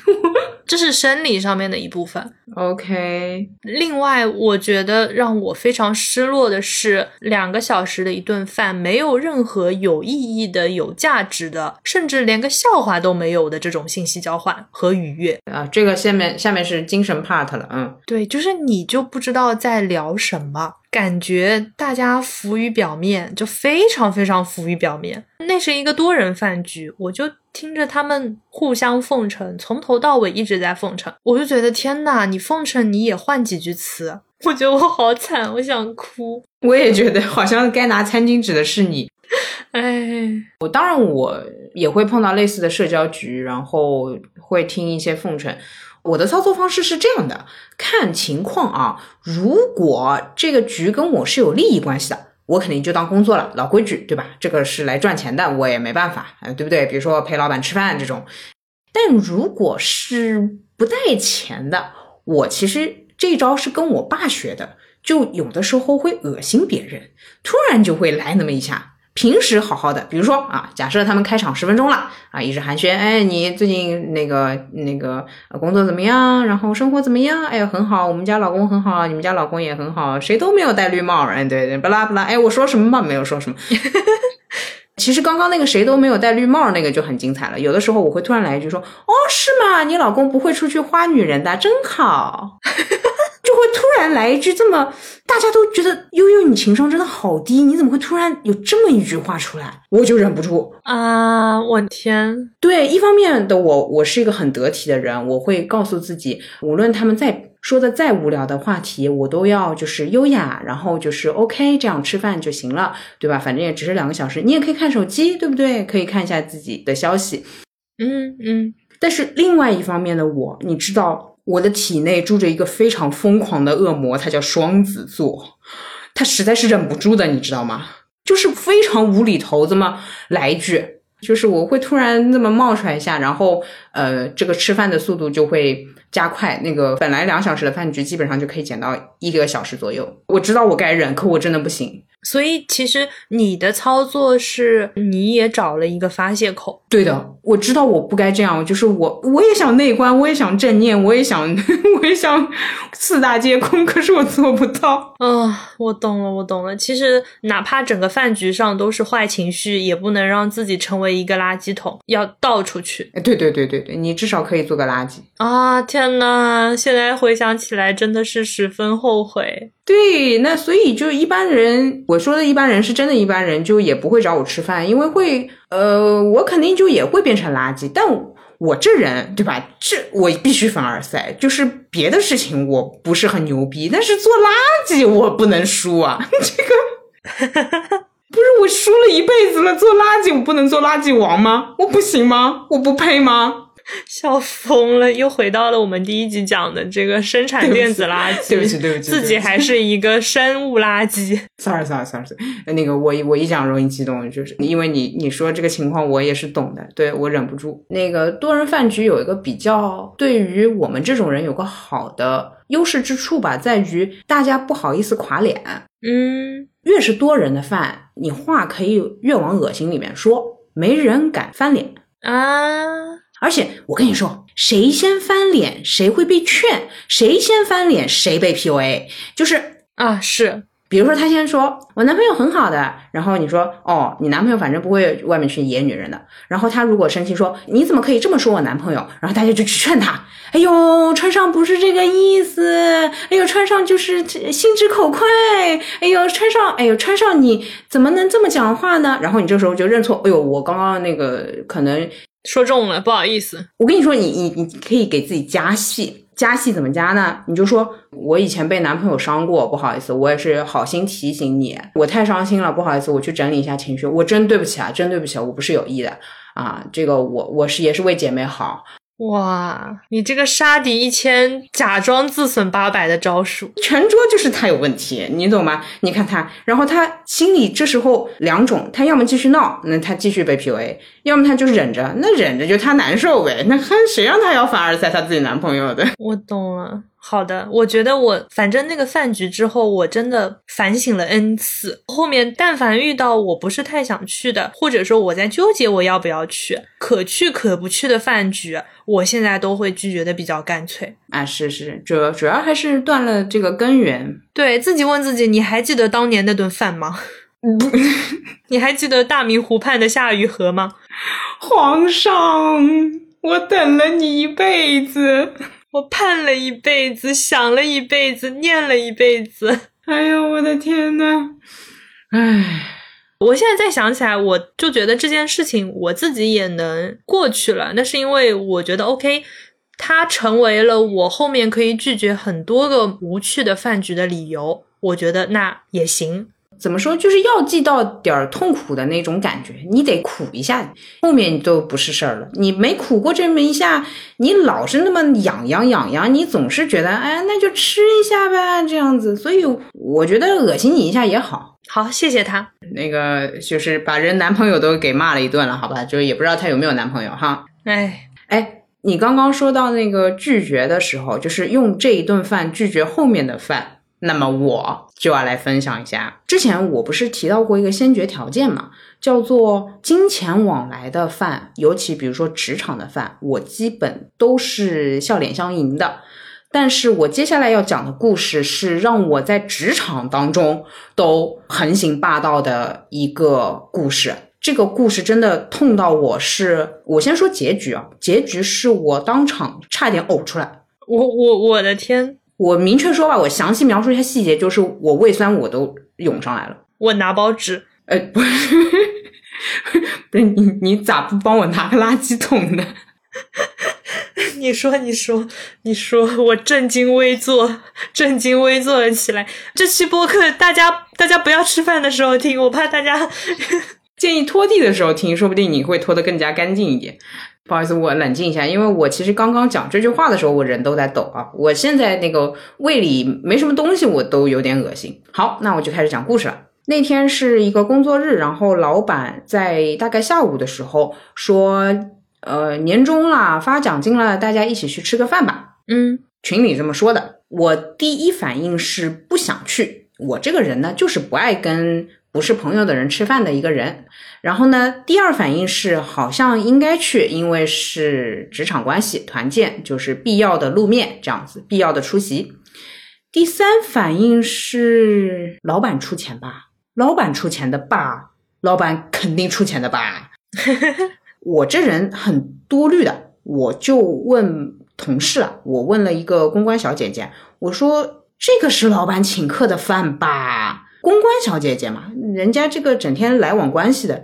这是生理上面的一部分。OK，另外，我觉得让我非常失落的是，两个小时的一顿饭，没有任何有意义的、有价值的，甚至连个笑话都没有的这种信息交换和愉悦啊。这个下面下面是精神 part 了，嗯，对，就是你就不知道在聊什么。感觉大家浮于表面，就非常非常浮于表面。那是一个多人饭局，我就听着他们互相奉承，从头到尾一直在奉承。我就觉得天呐，你奉承你也换几句词，我觉得我好惨，我想哭。我也觉得好像该拿餐巾纸的是你。哎，我当然我也会碰到类似的社交局，然后会听一些奉承。我的操作方式是这样的，看情况啊。如果这个局跟我是有利益关系的，我肯定就当工作了，老规矩，对吧？这个是来赚钱的，我也没办法，对不对？比如说陪老板吃饭这种。但如果是不带钱的，我其实这招是跟我爸学的，就有的时候会恶心别人，突然就会来那么一下。平时好好的，比如说啊，假设他们开场十分钟了啊，一直寒暄，哎，你最近那个那个工作怎么样？然后生活怎么样？哎，很好，我们家老公很好，你们家老公也很好，谁都没有戴绿帽，哎，对对，巴拉巴拉，哎，我说什么嘛？没有说什么。其实刚刚那个谁都没有戴绿帽那个就很精彩了。有的时候我会突然来一句说，哦，是吗？你老公不会出去花女人的，真好。就会突然来一句这么，大家都觉得悠悠你情商真的好低，你怎么会突然有这么一句话出来？我就忍不住啊！我天，对，一方面的我，我是一个很得体的人，我会告诉自己，无论他们再说的再无聊的话题，我都要就是优雅，然后就是 OK，这样吃饭就行了，对吧？反正也只是两个小时，你也可以看手机，对不对？可以看一下自己的消息，嗯嗯。但是另外一方面的我，你知道。我的体内住着一个非常疯狂的恶魔，他叫双子座，他实在是忍不住的，你知道吗？就是非常无厘头，这么来一句，就是我会突然这么冒出来一下，然后呃，这个吃饭的速度就会加快，那个本来两小时的饭局，基本上就可以减到一个小时左右。我知道我该忍，可我真的不行。所以其实你的操作是，你也找了一个发泄口。对的，我知道我不该这样，就是我我也想内观，我也想正念，我也想 我也想四大皆空，可是我做不到。啊，我懂了，我懂了。其实哪怕整个饭局上都是坏情绪，也不能让自己成为一个垃圾桶，要倒出去。对对对对对，你至少可以做个垃圾啊！天呐，现在回想起来真的是十分后悔。对，那所以就一般人，我说的一般人是真的一般人，就也不会找我吃饭，因为会，呃，我肯定就也会变成垃圾。但我这人，对吧？这我必须凡尔赛，就是别的事情我不是很牛逼，但是做垃圾我不能输啊！这个 不是我输了一辈子了，做垃圾我不能做垃圾王吗？我不行吗？我不配吗？笑疯了，又回到了我们第一集讲的这个生产电子垃圾。对不起，对不起，自己还是一个生物垃圾。Sorry，Sorry，Sorry，那个我我一讲容易激动，就是因为你你说这个情况我也是懂的，对我忍不住。那个多人饭局有一个比较，对于我们这种人有个好的优势之处吧，在于大家不好意思垮脸。嗯，越是多人的饭，你话可以越往恶心里面说，没人敢翻脸啊。而且我跟你说，谁先翻脸，谁会被劝；谁先翻脸，谁被 PUA。就是啊，是，比如说他先说我男朋友很好的，然后你说哦，你男朋友反正不会外面去野女人的。然后他如果生气说你怎么可以这么说我男朋友？然后大家就去劝他，哎呦，穿上不是这个意思，哎呦，穿上就是心直口快，哎呦，穿上，哎呦，穿上你怎么能这么讲话呢？然后你这时候就认错，哎呦，我刚刚那个可能。说中了，不好意思。我跟你说，你你你可以给自己加戏，加戏怎么加呢？你就说我以前被男朋友伤过，不好意思，我也是好心提醒你，我太伤心了，不好意思，我去整理一下情绪，我真对不起啊，真对不起，我不是有意的啊，这个我我是也是为姐妹好。哇，你这个杀敌一千，假装自损八百的招数，全桌就是他有问题，你懂吗？你看他，然后他心里这时候两种，他要么继续闹，那他继续被 PUA；要么他就忍着，那忍着就他难受呗。那看 谁让他要凡尔赛他自己男朋友的？我懂了。好的，我觉得我反正那个饭局之后，我真的反省了 n 次。后面但凡遇到我不是太想去的，或者说我在纠结我要不要去，可去可不去的饭局，我现在都会拒绝的比较干脆。啊，是是，主要主要还是断了这个根源。对自己问自己，你还记得当年那顿饭吗？不，你还记得大明湖畔的夏雨荷吗？皇上，我等了你一辈子。我盼了一辈子，想了一辈子，念了一辈子。哎呦，我的天呐！唉，我现在再想起来，我就觉得这件事情我自己也能过去了。那是因为我觉得 OK，它成为了我后面可以拒绝很多个无趣的饭局的理由。我觉得那也行。怎么说？就是要记到点儿痛苦的那种感觉，你得苦一下，后面都不是事儿了。你没苦过这么一下，你老是那么痒痒痒痒，你总是觉得，哎，那就吃一下呗，这样子。所以我觉得恶心你一下也好。好，谢谢他。那个就是把人男朋友都给骂了一顿了，好吧？就也不知道他有没有男朋友哈。哎哎，你刚刚说到那个拒绝的时候，就是用这一顿饭拒绝后面的饭。那么我就要来分享一下，之前我不是提到过一个先决条件嘛，叫做金钱往来的饭，尤其比如说职场的饭，我基本都是笑脸相迎的。但是我接下来要讲的故事是让我在职场当中都横行霸道的一个故事。这个故事真的痛到我是，我先说结局啊，结局是我当场差点呕出来。我我我的天！我明确说吧，我详细描述一下细节，就是我胃酸我都涌上来了。我拿包纸，呃，不是，不是你，你咋不帮我拿个垃圾桶呢？你说，你说，你说，我正襟危坐，正襟危坐了起来。这期播客，大家大家不要吃饭的时候听，我怕大家 建议拖地的时候听，说不定你会拖得更加干净一点。不好意思，我冷静一下，因为我其实刚刚讲这句话的时候，我人都在抖啊。我现在那个胃里没什么东西，我都有点恶心。好，那我就开始讲故事了。那天是一个工作日，然后老板在大概下午的时候说，呃，年终了，发奖金了，大家一起去吃个饭吧。嗯，群里这么说的。我第一反应是不想去，我这个人呢，就是不爱跟不是朋友的人吃饭的一个人。然后呢，第二反应是好像应该去，因为是职场关系团建，就是必要的露面这样子，必要的出席。第三反应是老板出钱吧，老板出钱的吧，老板肯定出钱的吧。我这人很多虑的，我就问同事了，我问了一个公关小姐姐，我说这个是老板请客的饭吧？公关小姐姐嘛，人家这个整天来往关系的，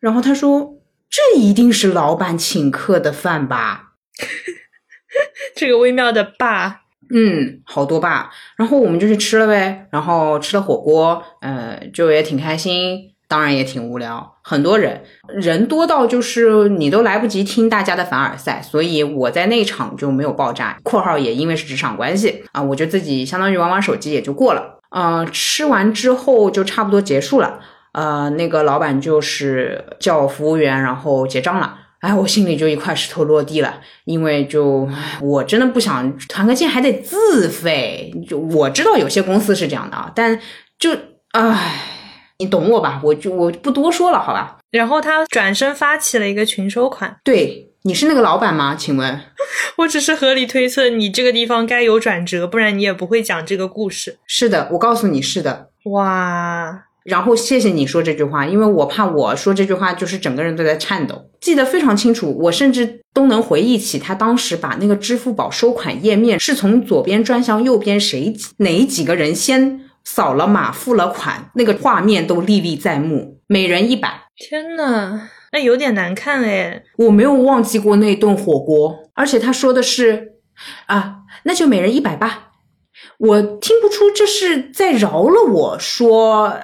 然后她说这一定是老板请客的饭吧？这个微妙的吧，嗯，好多吧。然后我们就去吃了呗，然后吃了火锅，呃，就也挺开心。当然也挺无聊，很多人，人多到就是你都来不及听大家的凡尔赛，所以我在那场就没有爆炸。（括号也因为是职场关系啊，我就自己相当于玩玩手机也就过了。）呃，吃完之后就差不多结束了，呃，那个老板就是叫服务员，然后结账了。哎，我心里就一块石头落地了，因为就我真的不想团个建还得自费，就我知道有些公司是这样的啊，但就唉。你懂我吧？我就我不多说了，好吧。然后他转身发起了一个群收款。对，你是那个老板吗？请问，我只是合理推测，你这个地方该有转折，不然你也不会讲这个故事。是的，我告诉你是的。哇，然后谢谢你说这句话，因为我怕我说这句话就是整个人都在颤抖。记得非常清楚，我甚至都能回忆起他当时把那个支付宝收款页面是从左边转向右边，谁哪几个人先。扫了码付了款，那个画面都历历在目。每人一百，天呐，那有点难看哎。我没有忘记过那顿火锅，而且他说的是，啊，那就每人一百吧。我听不出这是在饶了我说。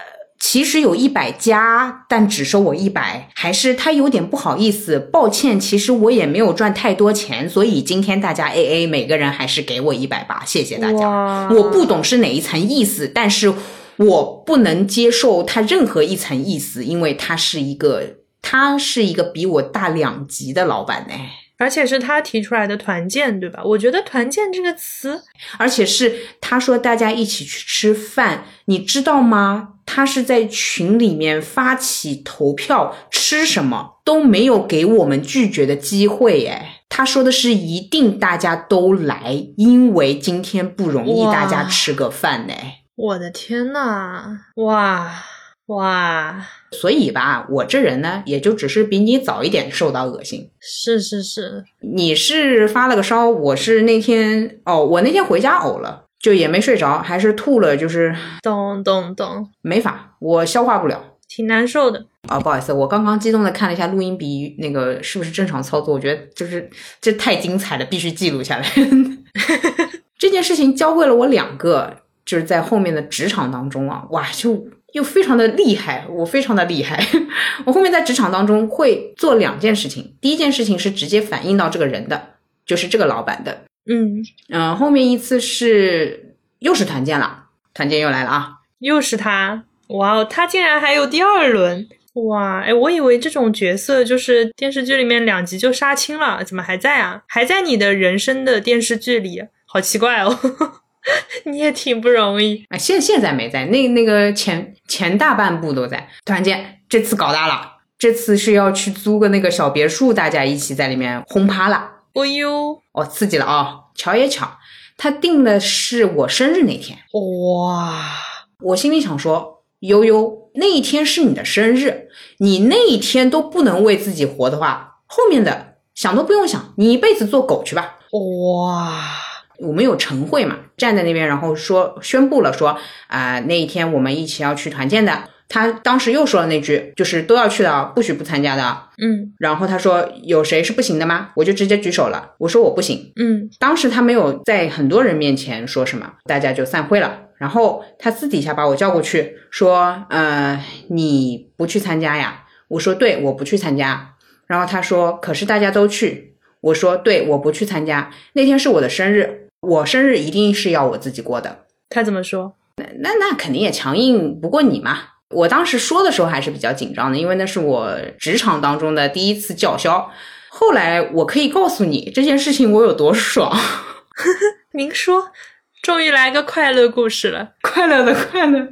其实有一百加，但只收我一百，还是他有点不好意思，抱歉。其实我也没有赚太多钱，所以今天大家 A A，每个人还是给我一百吧，谢谢大家。我不懂是哪一层意思，但是我不能接受他任何一层意思，因为他是一个，他是一个比我大两级的老板呢。而且是他提出来的团建，对吧？我觉得“团建”这个词，而且是他说大家一起去吃饭，你知道吗？他是在群里面发起投票，吃什么都没有给我们拒绝的机会，哎，他说的是一定大家都来，因为今天不容易，大家吃个饭呢。我的天呐，哇！哇，所以吧，我这人呢，也就只是比你早一点受到恶心。是是是，你是发了个烧，我是那天哦，我那天回家呕了，就也没睡着，还是吐了，就是咚咚咚，没法，我消化不了，挺难受的。啊，不好意思，我刚刚激动的看了一下录音笔，那个是不是正常操作？我觉得就是这太精彩了，必须记录下来。这件事情教会了我两个，就是在后面的职场当中啊，哇，就。又非常的厉害，我非常的厉害。我后面在职场当中会做两件事情，第一件事情是直接反映到这个人的，就是这个老板的。嗯嗯，后面一次是又是团建了，团建又来了啊，又是他，哇哦，他竟然还有第二轮，哇，哎，我以为这种角色就是电视剧里面两集就杀青了，怎么还在啊？还在你的人生的电视剧里，好奇怪哦。你也挺不容易啊！现现在没在那那个前前大半部都在突然间，这次搞大了，这次是要去租个那个小别墅，大家一起在里面轰趴了。哦呦，哦，刺激了啊！巧也巧，他定的是我生日那天。哇！我心里想说，悠悠，那一天是你的生日，你那一天都不能为自己活的话，后面的想都不用想，你一辈子做狗去吧。哇！我们有晨会嘛，站在那边，然后说宣布了说啊，那一天我们一起要去团建的。他当时又说了那句，就是都要去的，不许不参加的。嗯，然后他说有谁是不行的吗？我就直接举手了，我说我不行。嗯，当时他没有在很多人面前说什么，大家就散会了。然后他私底下把我叫过去说，呃，你不去参加呀？我说对，我不去参加。然后他说，可是大家都去。我说对，我不去参加。那天是我的生日。我生日一定是要我自己过的。他怎么说？那那那肯定也强硬不过你嘛。我当时说的时候还是比较紧张的，因为那是我职场当中的第一次叫嚣。后来我可以告诉你这件事情我有多爽。您说，终于来个快乐故事了，快乐的快乐，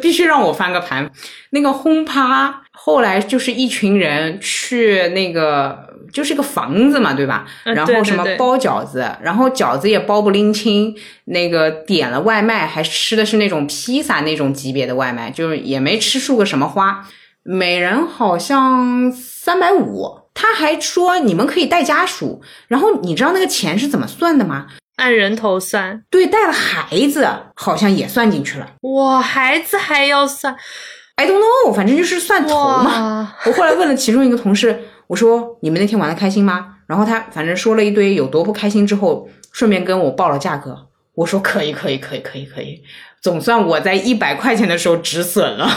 必须让我翻个盘。那个轰趴后来就是一群人去那个，就是个房子嘛，对吧？然后什么包饺子，然后饺子也包不拎清，那个点了外卖，还吃的是那种披萨那种级别的外卖，就是也没吃出个什么花，每人好像三百五。他还说你们可以带家属，然后你知道那个钱是怎么算的吗？按人头算。对，带了孩子好像也算进去了。哇，孩子还要算？I don't know，反正就是算头嘛。我后来问了其中一个同事，我说你们那天玩的开心吗？然后他反正说了一堆有多不开心之后，顺便跟我报了价格。我说可以，可以，可以，可以，可以，总算我在一百块钱的时候止损了。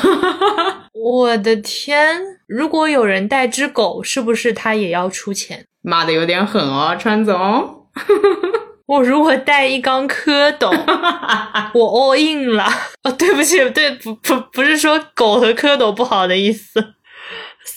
我的天！如果有人带只狗，是不是他也要出钱？骂的有点狠哦，川总。我如果带一缸蝌蚪，我 all in 了。哦，对不起，对，不不不是说狗和蝌蚪不好的意思。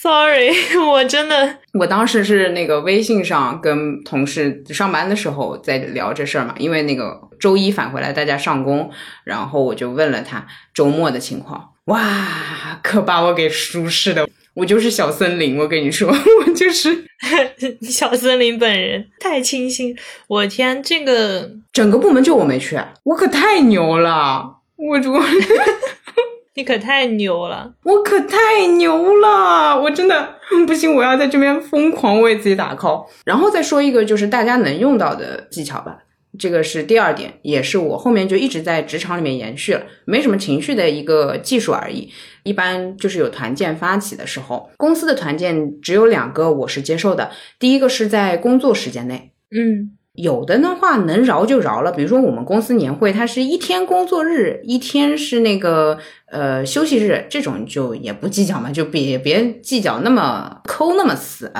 Sorry，我真的，我当时是那个微信上跟同事上班的时候在聊这事儿嘛，因为那个周一返回来大家上工，然后我就问了他周末的情况。哇，可把我给舒适的，我就是小森林，我跟你说，我就是 小森林本人，太清新。我天，这个整个部门就我没去，我可太牛了，我主，你可太牛了，我可太牛了，我真的不行，我要在这边疯狂为自己打 call。然后再说一个，就是大家能用到的技巧吧。这个是第二点，也是我后面就一直在职场里面延续了，没什么情绪的一个技术而已。一般就是有团建发起的时候，公司的团建只有两个我是接受的，第一个是在工作时间内，嗯，有的的话能饶就饶了，比如说我们公司年会，它是一天工作日，一天是那个呃休息日，这种就也不计较嘛，就别别计较那么抠那么死。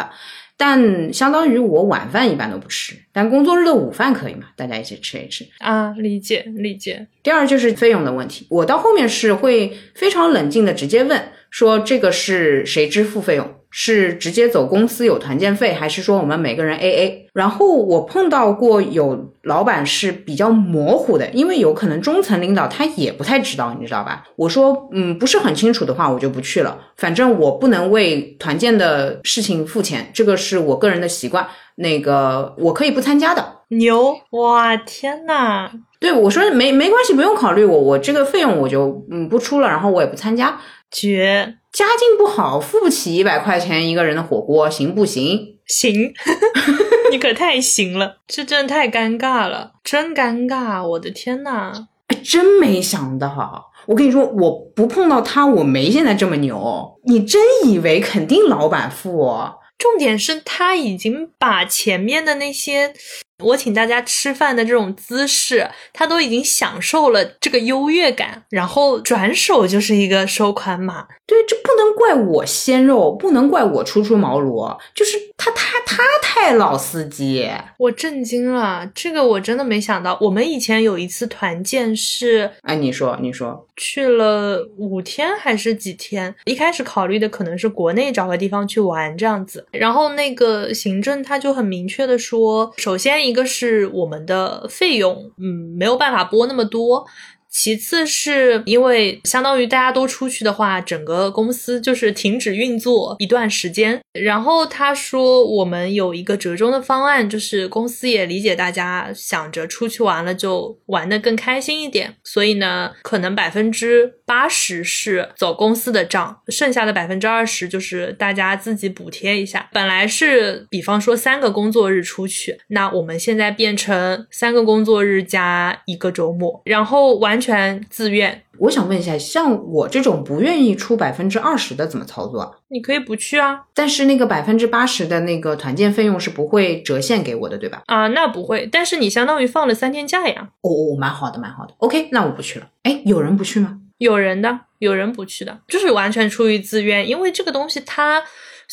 但相当于我晚饭一般都不吃，但工作日的午饭可以嘛？大家一起吃一吃啊，理解理解。第二就是费用的问题，我到后面是会非常冷静的直接问，说这个是谁支付费用？是直接走公司有团建费，还是说我们每个人 A A？然后我碰到过有老板是比较模糊的，因为有可能中层领导他也不太知道，你知道吧？我说，嗯，不是很清楚的话，我就不去了。反正我不能为团建的事情付钱，这个是我个人的习惯。那个我可以不参加的。牛哇，天呐！对我说没没关系，不用考虑我，我这个费用我就嗯不出了，然后我也不参加。绝，家境不好，付不起一百块钱一个人的火锅，行不行？行，你可太行了，这真的太尴尬了，真尴尬，我的天呐！哎，真没想到，我跟你说，我不碰到他，我没现在这么牛。你真以为肯定老板付？重点是他已经把前面的那些。我请大家吃饭的这种姿势，他都已经享受了这个优越感，然后转手就是一个收款码。对，这不能怪我鲜肉，不能怪我初出茅庐，就是他他他太老司机。我震惊了，这个我真的没想到。我们以前有一次团建是，哎，你说你说去了五天还是几天？一开始考虑的可能是国内找个地方去玩这样子，然后那个行政他就很明确的说，首先一。一个是我们的费用，嗯，没有办法拨那么多。其次是因为相当于大家都出去的话，整个公司就是停止运作一段时间。然后他说我们有一个折中的方案，就是公司也理解大家想着出去玩了就玩的更开心一点，所以呢，可能百分之八十是走公司的账，剩下的百分之二十就是大家自己补贴一下。本来是比方说三个工作日出去，那我们现在变成三个工作日加一个周末，然后完。全自愿，我想问一下，像我这种不愿意出百分之二十的怎么操作？你可以不去啊，但是那个百分之八十的那个团建费用是不会折现给我的，对吧？啊，那不会，但是你相当于放了三天假呀。哦哦，蛮好的，蛮好的。OK，那我不去了。哎，有人不去吗？有人的，有人不去的，就是完全出于自愿，因为这个东西它。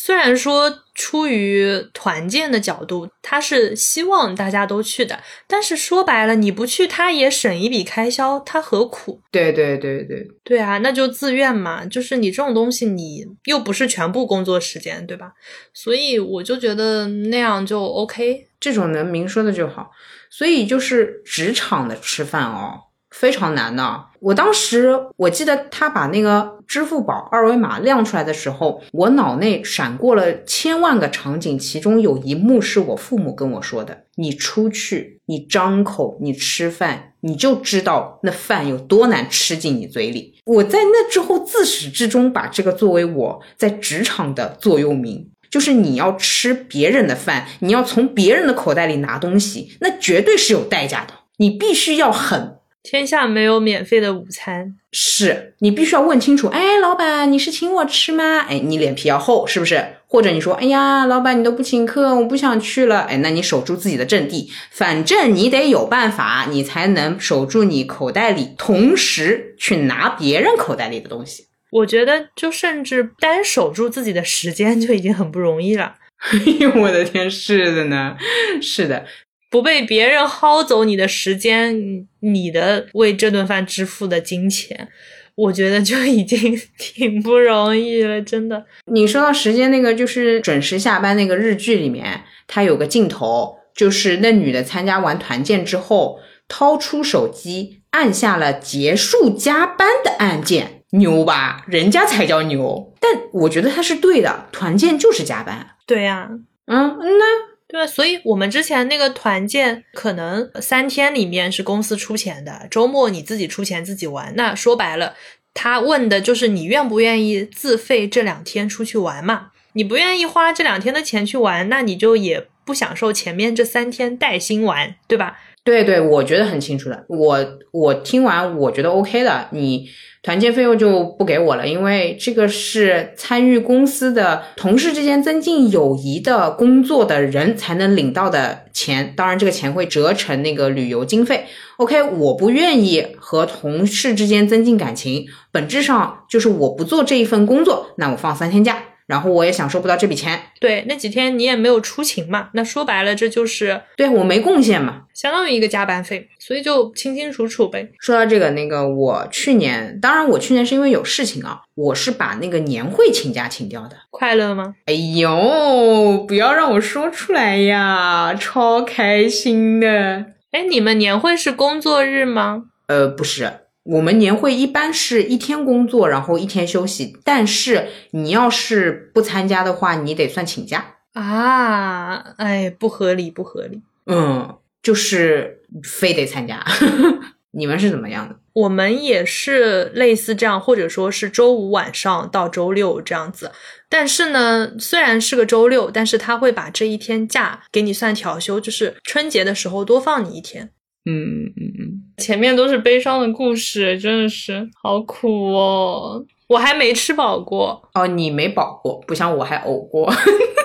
虽然说出于团建的角度，他是希望大家都去的，但是说白了，你不去，他也省一笔开销，他何苦？对对对对对啊，那就自愿嘛。就是你这种东西，你又不是全部工作时间，对吧？所以我就觉得那样就 OK。这种能明说的就好。所以就是职场的吃饭哦，非常难的。我当时我记得他把那个支付宝二维码亮出来的时候，我脑内闪过了千万个场景，其中有一幕是我父母跟我说的：“你出去，你张口，你吃饭，你就知道那饭有多难吃进你嘴里。”我在那之后自始至终把这个作为我在职场的座右铭。就是你要吃别人的饭，你要从别人的口袋里拿东西，那绝对是有代价的。你必须要狠，天下没有免费的午餐，是你必须要问清楚。哎，老板，你是请我吃吗？哎，你脸皮要厚，是不是？或者你说，哎呀，老板，你都不请客，我不想去了。哎，那你守住自己的阵地，反正你得有办法，你才能守住你口袋里，同时去拿别人口袋里的东西。我觉得，就甚至单守住自己的时间就已经很不容易了。哎呦，我的天，是的呢，是的，不被别人薅走你的时间，你的为这顿饭支付的金钱，我觉得就已经 挺不容易了，真的。你说到时间那个，就是准时下班那个日剧里面，它有个镜头，就是那女的参加完团建之后，掏出手机按下了结束加班的按键。牛吧，人家才叫牛。但我觉得他是对的，团建就是加班。对呀，嗯，那对啊。所以我们之前那个团建，可能三天里面是公司出钱的，周末你自己出钱自己玩。那说白了，他问的就是你愿不愿意自费这两天出去玩嘛？你不愿意花这两天的钱去玩，那你就也不享受前面这三天带薪玩，对吧？对对，我觉得很清楚的。我我听完，我觉得 OK 的。你。团建费用就不给我了，因为这个是参与公司的同事之间增进友谊的工作的人才能领到的钱，当然这个钱会折成那个旅游经费。OK，我不愿意和同事之间增进感情，本质上就是我不做这一份工作，那我放三天假。然后我也享受不到这笔钱，对，那几天你也没有出勤嘛，那说白了这就是对我没贡献嘛，相当于一个加班费，所以就清清楚楚呗。说到这个，那个我去年，当然我去年是因为有事情啊，我是把那个年会请假请掉的，快乐吗？哎呦，不要让我说出来呀，超开心的。哎，你们年会是工作日吗？呃，不是。我们年会一般是一天工作，然后一天休息。但是你要是不参加的话，你得算请假啊！哎，不合理，不合理。嗯，就是非得参加。你们是怎么样的？我们也是类似这样，或者说是周五晚上到周六这样子。但是呢，虽然是个周六，但是他会把这一天假给你算调休，就是春节的时候多放你一天。嗯嗯嗯，前面都是悲伤的故事，真的是好苦哦。我还没吃饱过哦，你没饱过，不像我还呕过。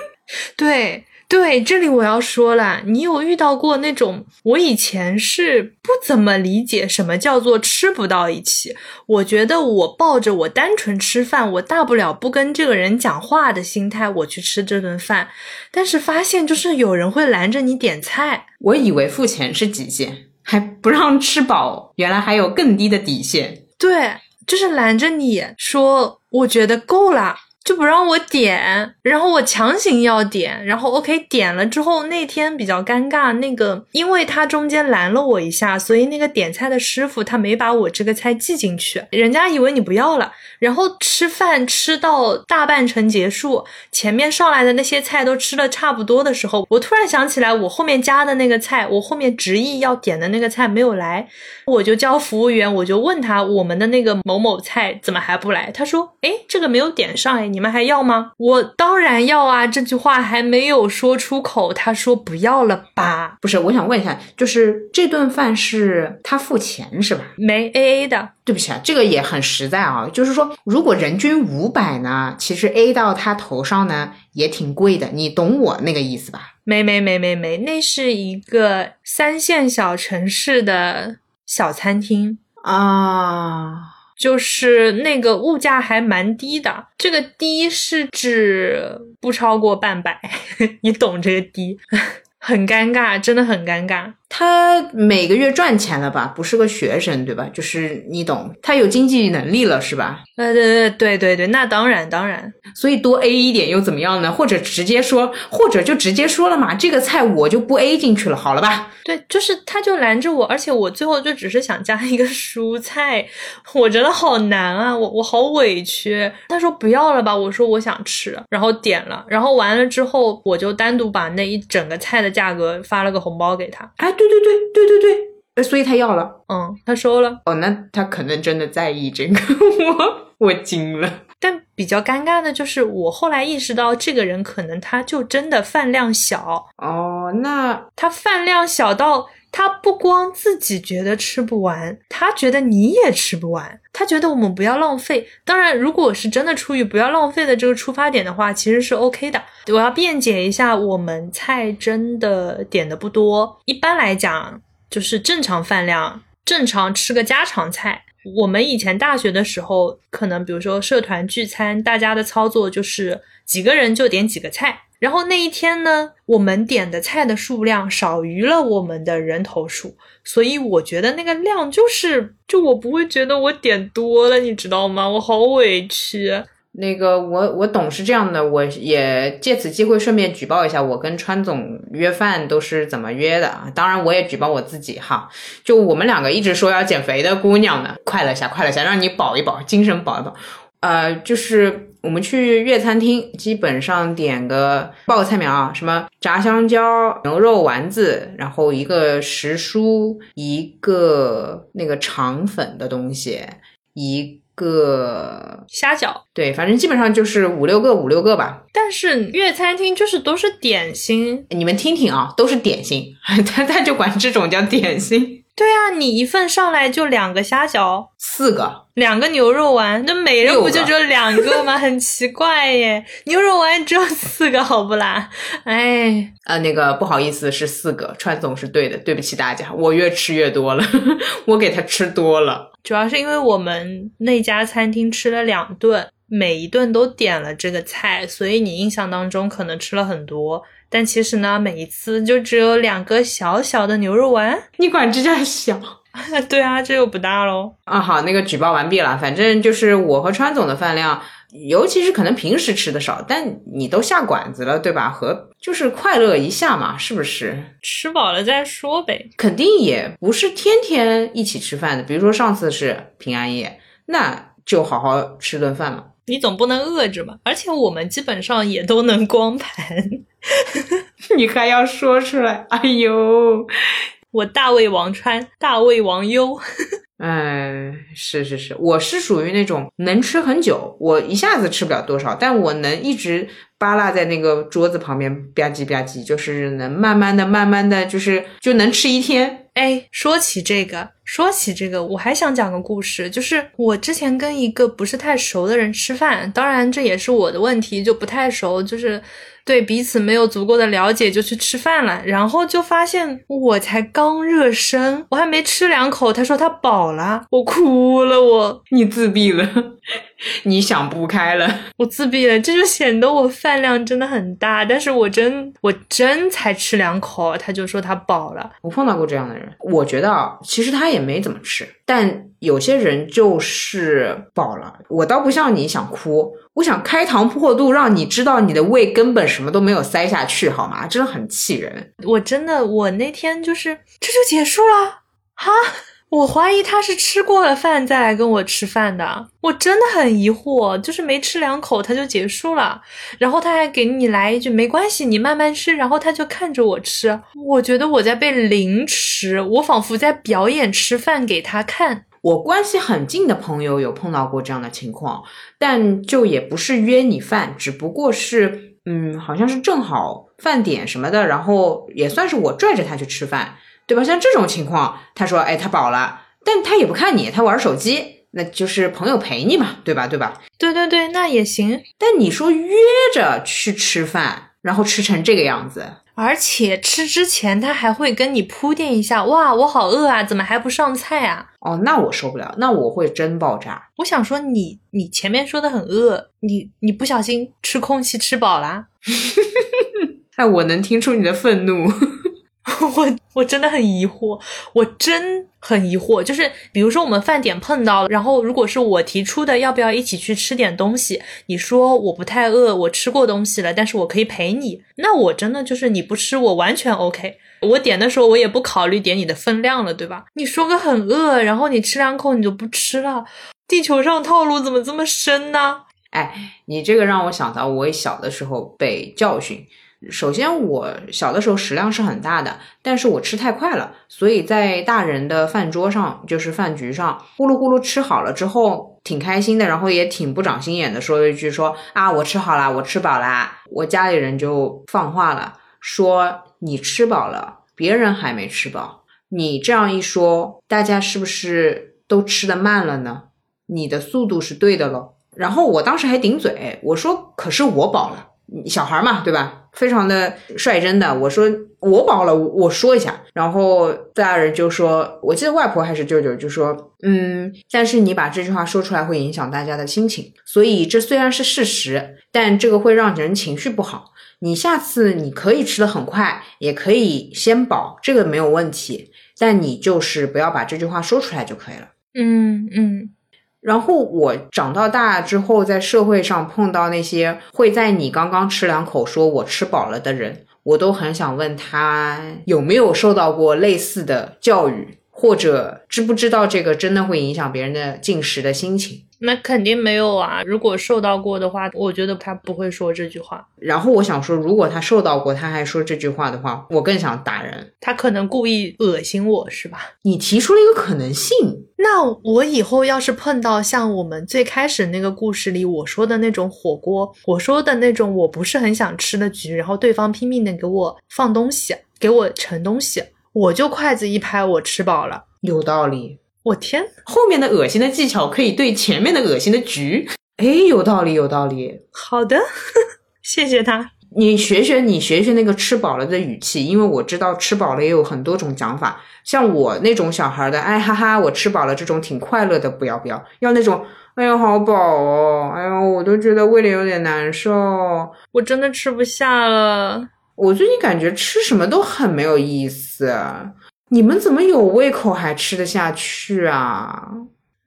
对。对，这里我要说了，你有遇到过那种？我以前是不怎么理解什么叫做吃不到一起。我觉得我抱着我单纯吃饭，我大不了不跟这个人讲话的心态，我去吃这顿饭。但是发现就是有人会拦着你点菜。我以为付钱是底线，还不让吃饱，原来还有更低的底线。对，就是拦着你说，我觉得够了。就不让我点，然后我强行要点，然后 OK 点了之后，那天比较尴尬，那个因为他中间拦了我一下，所以那个点菜的师傅他没把我这个菜记进去，人家以为你不要了。然后吃饭吃到大半程结束，前面上来的那些菜都吃的差不多的时候，我突然想起来，我后面加的那个菜，我后面执意要点的那个菜没有来，我就叫服务员，我就问他我们的那个某某菜怎么还不来？他说，哎，这个没有点上，哎。你们还要吗？我当然要啊！这句话还没有说出口，他说不要了吧？不是，我想问一下，就是这顿饭是他付钱是吧？没 A A 的。对不起啊，这个也很实在啊。就是说，如果人均五百呢，其实 A 到他头上呢也挺贵的，你懂我那个意思吧？没没没没没，那是一个三线小城市的小餐厅啊。就是那个物价还蛮低的，这个低是指不超过半百，你懂这个低，很尴尬，真的很尴尬。他每个月赚钱了吧？不是个学生对吧？就是你懂，他有经济能力了是吧？呃，对对对对对，那当然当然，所以多 A 一点又怎么样呢？或者直接说，或者就直接说了嘛，这个菜我就不 A 进去了，好了吧？对，就是他就拦着我，而且我最后就只是想加一个蔬菜，我觉得好难啊，我我好委屈。他说不要了吧，我说我想吃，然后点了，然后完了之后我就单独把那一整个菜的价格发了个红包给他。哎，对对对对对对，呃所以他要了。嗯，他收了。哦，那他可能真的在意这个，我 我惊了。但比较尴尬的就是，我后来意识到，这个人可能他就真的饭量小。哦，那他饭量小到他不光自己觉得吃不完，他觉得你也吃不完。他觉得我们不要浪费。当然，如果是真的出于不要浪费的这个出发点的话，其实是 OK 的。我要辩解一下，我们菜真的点的不多。一般来讲，就是正常饭量，正常吃个家常菜。我们以前大学的时候，可能比如说社团聚餐，大家的操作就是几个人就点几个菜。然后那一天呢，我们点的菜的数量少于了我们的人头数，所以我觉得那个量就是，就我不会觉得我点多了，你知道吗？我好委屈。那个我我懂是这样的，我也借此机会顺便举报一下，我跟川总约饭都是怎么约的啊？当然我也举报我自己哈，就我们两个一直说要减肥的姑娘呢，快乐下，快乐下，让你饱一饱，精神饱一饱。呃，就是我们去粤餐厅，基本上点个报个菜名啊，什么炸香蕉、牛肉丸子，然后一个时蔬，一个那个肠粉的东西，一个虾饺，对，反正基本上就是五六个五六个吧。但是粤餐厅就是都是点心。你们听听啊，都是点心，他他就管这种叫点心。对啊，你一份上来就两个虾饺，四个，两个牛肉丸，那每人不就只有两个吗？很奇怪耶，牛肉丸只有四个，好不啦？哎，呃，那个不好意思，是四个。川总是对的，对不起大家，我越吃越多了，我给他吃多了。主要是因为我们那家餐厅吃了两顿，每一顿都点了这个菜，所以你印象当中可能吃了很多，但其实呢，每一次就只有两个小小的牛肉丸。你管这叫小？对啊，这又不大喽。啊，好，那个举报完毕了。反正就是我和川总的饭量，尤其是可能平时吃的少，但你都下馆子了，对吧？和就是快乐一下嘛，是不是？吃饱了再说呗。肯定也不是天天一起吃饭的。比如说上次是平安夜，那就好好吃顿饭嘛。你总不能饿着吧？而且我们基本上也都能光盘。你还要说出来？哎呦，我大胃王川，大胃王优。嗯，是是是，我是属于那种能吃很久，我一下子吃不了多少，但我能一直扒拉在那个桌子旁边吧唧吧唧，就是能慢慢的、慢慢的，就是就能吃一天。哎，说起这个，说起这个，我还想讲个故事，就是我之前跟一个不是太熟的人吃饭，当然这也是我的问题，就不太熟，就是对彼此没有足够的了解就去吃饭了，然后就发现我才刚热身，我还没吃两口，他说他饱了，我哭了，我你自闭了，你想不开了。我自闭了，这就显得我饭量真的很大，但是我真我真才吃两口，他就说他饱了。我碰到过这样的人，我觉得啊，其实他也没怎么吃，但有些人就是饱了。我倒不像你想哭，我想开膛破肚，让你知道你的胃根本什么都没有塞下去，好吗？真的很气人。我真的，我那天就是这就结束了哈，我怀疑他是吃过了饭再来跟我吃饭的，我真的很疑惑，就是没吃两口他就结束了，然后他还给你来一句没关系，你慢慢吃，然后他就看着我吃，我觉得我在被凌迟，我仿佛在表演吃饭给他看。我关系很近的朋友有碰到过这样的情况，但就也不是约你饭，只不过是嗯，好像是正好饭点什么的，然后也算是我拽着他去吃饭，对吧？像这种情况，他说哎他饱了，但他也不看你，他玩手机，那就是朋友陪你嘛，对吧？对吧？对对对，那也行。但你说约着去吃饭，然后吃成这个样子，而且吃之前他还会跟你铺垫一下，哇，我好饿啊，怎么还不上菜啊？哦，那我受不了，那我会真爆炸。我想说你，你前面说的很饿，你你不小心吃空气吃饱啦？哎，我能听出你的愤怒。我我真的很疑惑，我真很疑惑。就是比如说我们饭点碰到了，然后如果是我提出的要不要一起去吃点东西，你说我不太饿，我吃过东西了，但是我可以陪你，那我真的就是你不吃我完全 OK。我点的时候我也不考虑点你的分量了，对吧？你说个很饿，然后你吃两口你就不吃了，地球上套路怎么这么深呢？哎，你这个让我想到我小的时候被教训。首先，我小的时候食量是很大的，但是我吃太快了，所以在大人的饭桌上，就是饭局上，呼噜呼噜吃好了之后，挺开心的，然后也挺不长心眼的，说了一句说啊，我吃好了，我吃饱啦。我家里人就放话了，说你吃饱了，别人还没吃饱，你这样一说，大家是不是都吃的慢了呢？你的速度是对的喽。然后我当时还顶嘴，我说可是我饱了。小孩嘛，对吧？非常的率真的，我说我饱了，我说一下，然后大人就说，我记得外婆还是舅舅就说，嗯，但是你把这句话说出来会影响大家的心情，所以这虽然是事实，但这个会让人情绪不好。你下次你可以吃的很快，也可以先饱，这个没有问题，但你就是不要把这句话说出来就可以了。嗯嗯。然后我长到大之后，在社会上碰到那些会在你刚刚吃两口说我吃饱了的人，我都很想问他有没有受到过类似的教育。或者知不知道这个真的会影响别人的进食的心情？那肯定没有啊！如果受到过的话，我觉得他不会说这句话。然后我想说，如果他受到过，他还说这句话的话，我更想打人。他可能故意恶心我，是吧？你提出了一个可能性。那我以后要是碰到像我们最开始那个故事里我说的那种火锅，我说的那种我不是很想吃的局，然后对方拼命的给我放东西，给我盛东西。我就筷子一拍，我吃饱了，有道理。我天，后面的恶心的技巧可以对前面的恶心的局，哎，有道理，有道理。好的，谢谢他。你学学，你学学那个吃饱了的语气，因为我知道吃饱了也有很多种讲法。像我那种小孩的，哎哈哈，我吃饱了，这种挺快乐的，不要不要，要那种，哎呀好饱哦，哎呀我都觉得胃里有点难受，我真的吃不下了。我最近感觉吃什么都很没有意思，你们怎么有胃口还吃得下去啊？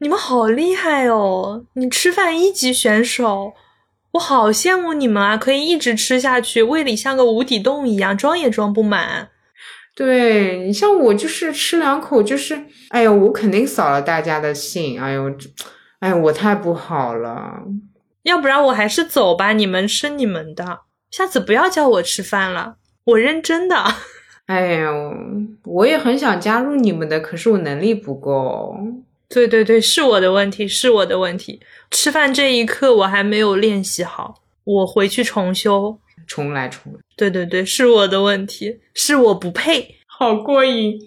你们好厉害哦！你吃饭一级选手，我好羡慕你们啊！可以一直吃下去，胃里像个无底洞一样，装也装不满。对你像我就是吃两口就是，哎呦，我肯定扫了大家的兴。哎呦，哎，我太不好了。要不然我还是走吧，你们吃你们的。下次不要叫我吃饭了，我认真的。哎呦，我也很想加入你们的，可是我能力不够。对对对，是我的问题，是我的问题。吃饭这一刻我还没有练习好，我回去重修，重来重来。对对对，是我的问题，是我不配。好过瘾，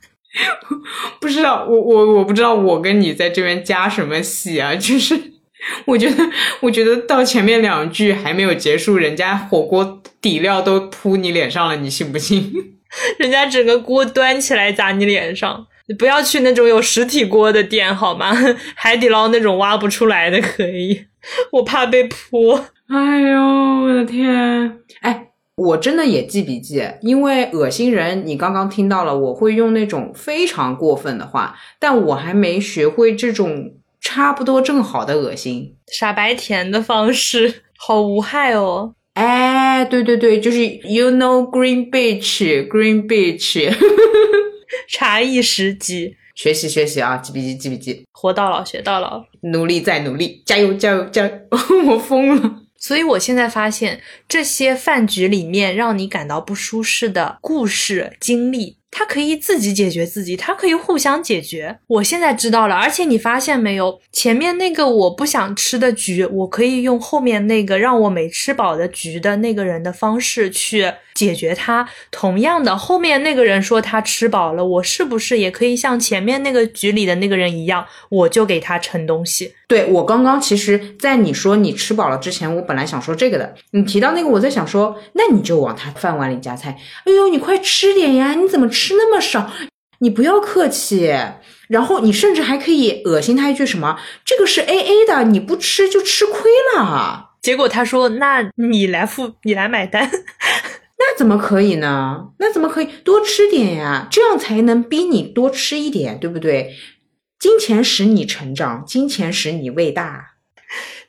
不知道我我我不知道我跟你在这边加什么戏啊，就是。我觉得，我觉得到前面两句还没有结束，人家火锅底料都扑你脸上了，你信不信？人家整个锅端起来砸你脸上，你不要去那种有实体锅的店好吗？海底捞那种挖不出来的可以，我怕被扑。哎呦，我的天！哎，我真的也记笔记，因为恶心人，你刚刚听到了，我会用那种非常过分的话，但我还没学会这种。差不多正好的恶心，傻白甜的方式，好无害哦。哎，对对对，就是 you know green beach，green beach，茶艺十级，学习学习啊，记笔记记笔记，活到老学到老，努力再努力，加油加油加油！我疯了。所以我现在发现，这些饭局里面让你感到不舒适的故事经历。他可以自己解决自己，他可以互相解决。我现在知道了，而且你发现没有，前面那个我不想吃的局，我可以用后面那个让我没吃饱的局的那个人的方式去解决它。同样的，后面那个人说他吃饱了，我是不是也可以像前面那个局里的那个人一样，我就给他盛东西？对我刚刚其实，在你说你吃饱了之前，我本来想说这个的。你提到那个，我在想说，那你就往他饭碗里夹菜。哎呦，你快吃点呀！你怎么吃那么少？你不要客气。然后你甚至还可以恶心他一句什么：“这个是 A A 的，你不吃就吃亏了。”结果他说：“那你来付，你来买单。”那那怎么可以呢？那怎么可以多吃点呀？这样才能逼你多吃一点，对不对？金钱使你成长，金钱使你伟大。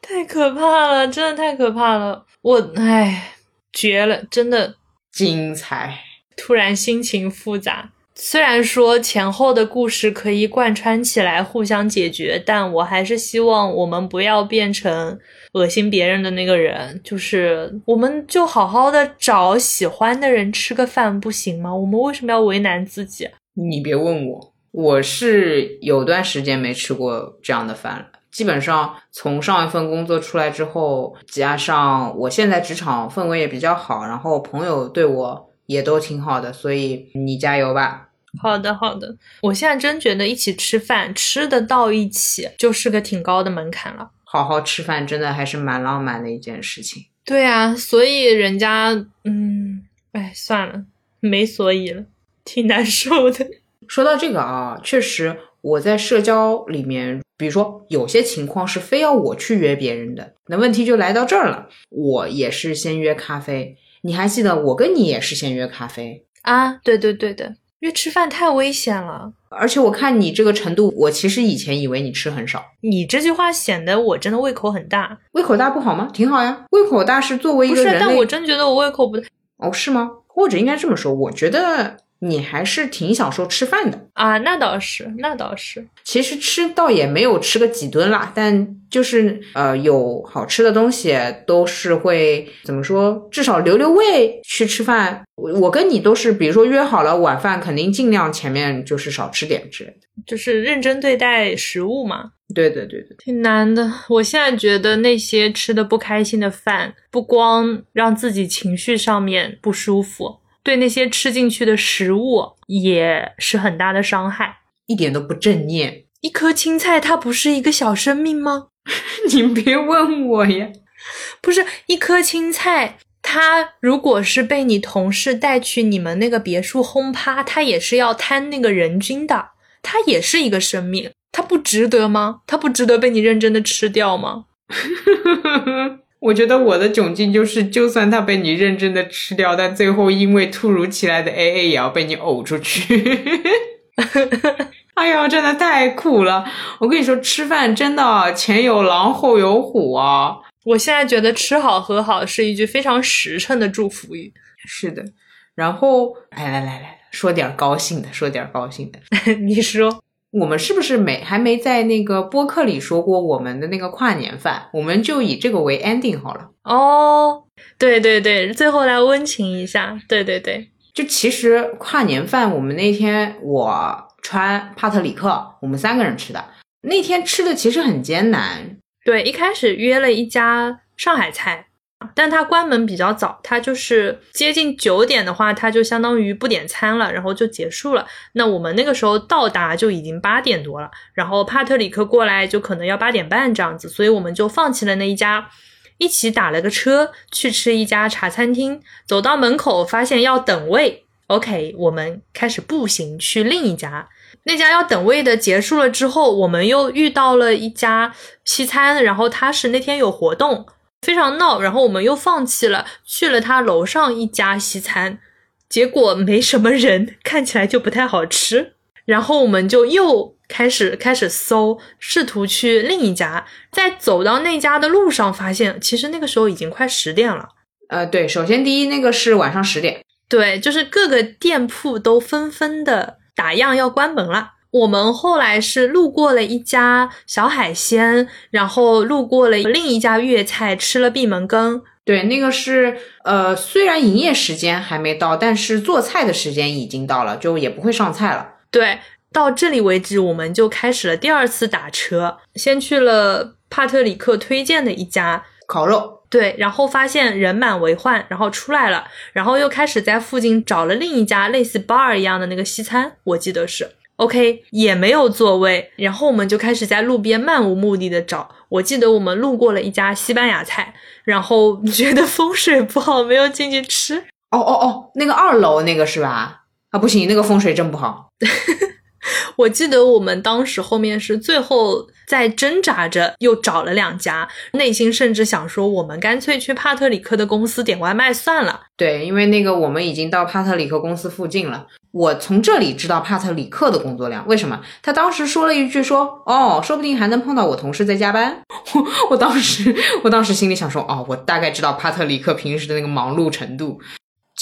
太可怕了，真的太可怕了！我唉，绝了，真的精彩。突然心情复杂。虽然说前后的故事可以贯穿起来，互相解决，但我还是希望我们不要变成恶心别人的那个人。就是我们就好好的找喜欢的人吃个饭，不行吗？我们为什么要为难自己？你别问我，我是有段时间没吃过这样的饭了。基本上从上一份工作出来之后，加上我现在职场氛围也比较好，然后朋友对我也都挺好的，所以你加油吧。好的，好的。我现在真觉得一起吃饭，吃得到一起，就是个挺高的门槛了。好好吃饭，真的还是蛮浪漫的一件事情。对啊，所以人家，嗯，哎，算了，没所以了，挺难受的。说到这个啊，确实我在社交里面，比如说有些情况是非要我去约别人的，那问题就来到这儿了。我也是先约咖啡，你还记得我跟你也是先约咖啡啊？对对对的。约吃饭太危险了，而且我看你这个程度，我其实以前以为你吃很少。你这句话显得我真的胃口很大，胃口大不好吗？挺好呀，胃口大是作为一个人类。但我真觉得我胃口不大。哦，是吗？或者应该这么说，我觉得。你还是挺享受吃饭的啊，那倒是，那倒是。其实吃倒也没有吃个几顿啦，但就是呃，有好吃的东西都是会怎么说，至少留留胃去吃饭。我我跟你都是，比如说约好了晚饭，肯定尽量前面就是少吃点之类的，就是认真对待食物嘛。对对对对，挺难的。我现在觉得那些吃的不开心的饭，不光让自己情绪上面不舒服。对那些吃进去的食物也是很大的伤害，一点都不正念。一颗青菜它不是一个小生命吗？你别问我呀，不是一颗青菜，它如果是被你同事带去你们那个别墅轰趴，它也是要摊那个人均的，它也是一个生命，它不值得吗？它不值得被你认真的吃掉吗？我觉得我的窘境就是，就算它被你认真的吃掉，但最后因为突如其来的 AA 也要被你呕出去。哎呀，真的太苦了！我跟你说，吃饭真的前有狼后有虎啊！我现在觉得吃好喝好是一句非常实诚的祝福语。是的，然后来来来来说点高兴的，说点高兴的。你说。我们是不是没还没在那个播客里说过我们的那个跨年饭？我们就以这个为 ending 好了。哦，对对对，最后来温情一下。对对对，就其实跨年饭，我们那天我穿帕特里克，我们三个人吃的。那天吃的其实很艰难。对，一开始约了一家上海菜。但它关门比较早，它就是接近九点的话，它就相当于不点餐了，然后就结束了。那我们那个时候到达就已经八点多了，然后帕特里克过来就可能要八点半这样子，所以我们就放弃了那一家，一起打了个车去吃一家茶餐厅。走到门口发现要等位，OK，我们开始步行去另一家，那家要等位的结束了之后，我们又遇到了一家西餐，然后他是那天有活动。非常闹，然后我们又放弃了，去了他楼上一家西餐，结果没什么人，看起来就不太好吃。然后我们就又开始开始搜，试图去另一家。在走到那家的路上，发现其实那个时候已经快十点了。呃，对，首先第一，那个是晚上十点，对，就是各个店铺都纷纷的打烊要关门了。我们后来是路过了一家小海鲜，然后路过了另一家粤菜，吃了闭门羹。对，那个是呃，虽然营业时间还没到，但是做菜的时间已经到了，就也不会上菜了。对，到这里为止，我们就开始了第二次打车，先去了帕特里克推荐的一家烤肉，对，然后发现人满为患，然后出来了，然后又开始在附近找了另一家类似 bar 一样的那个西餐，我记得是。OK，也没有座位，然后我们就开始在路边漫无目的的找。我记得我们路过了一家西班牙菜，然后觉得风水不好，没有进去吃。哦哦哦，那个二楼那个是吧？啊，不行，那个风水真不好。我记得我们当时后面是最后在挣扎着，又找了两家，内心甚至想说，我们干脆去帕特里克的公司点外卖算了。对，因为那个我们已经到帕特里克公司附近了。我从这里知道帕特里克的工作量，为什么？他当时说了一句说，哦，说不定还能碰到我同事在加班。我 我当时我当时心里想说，哦，我大概知道帕特里克平时的那个忙碌程度。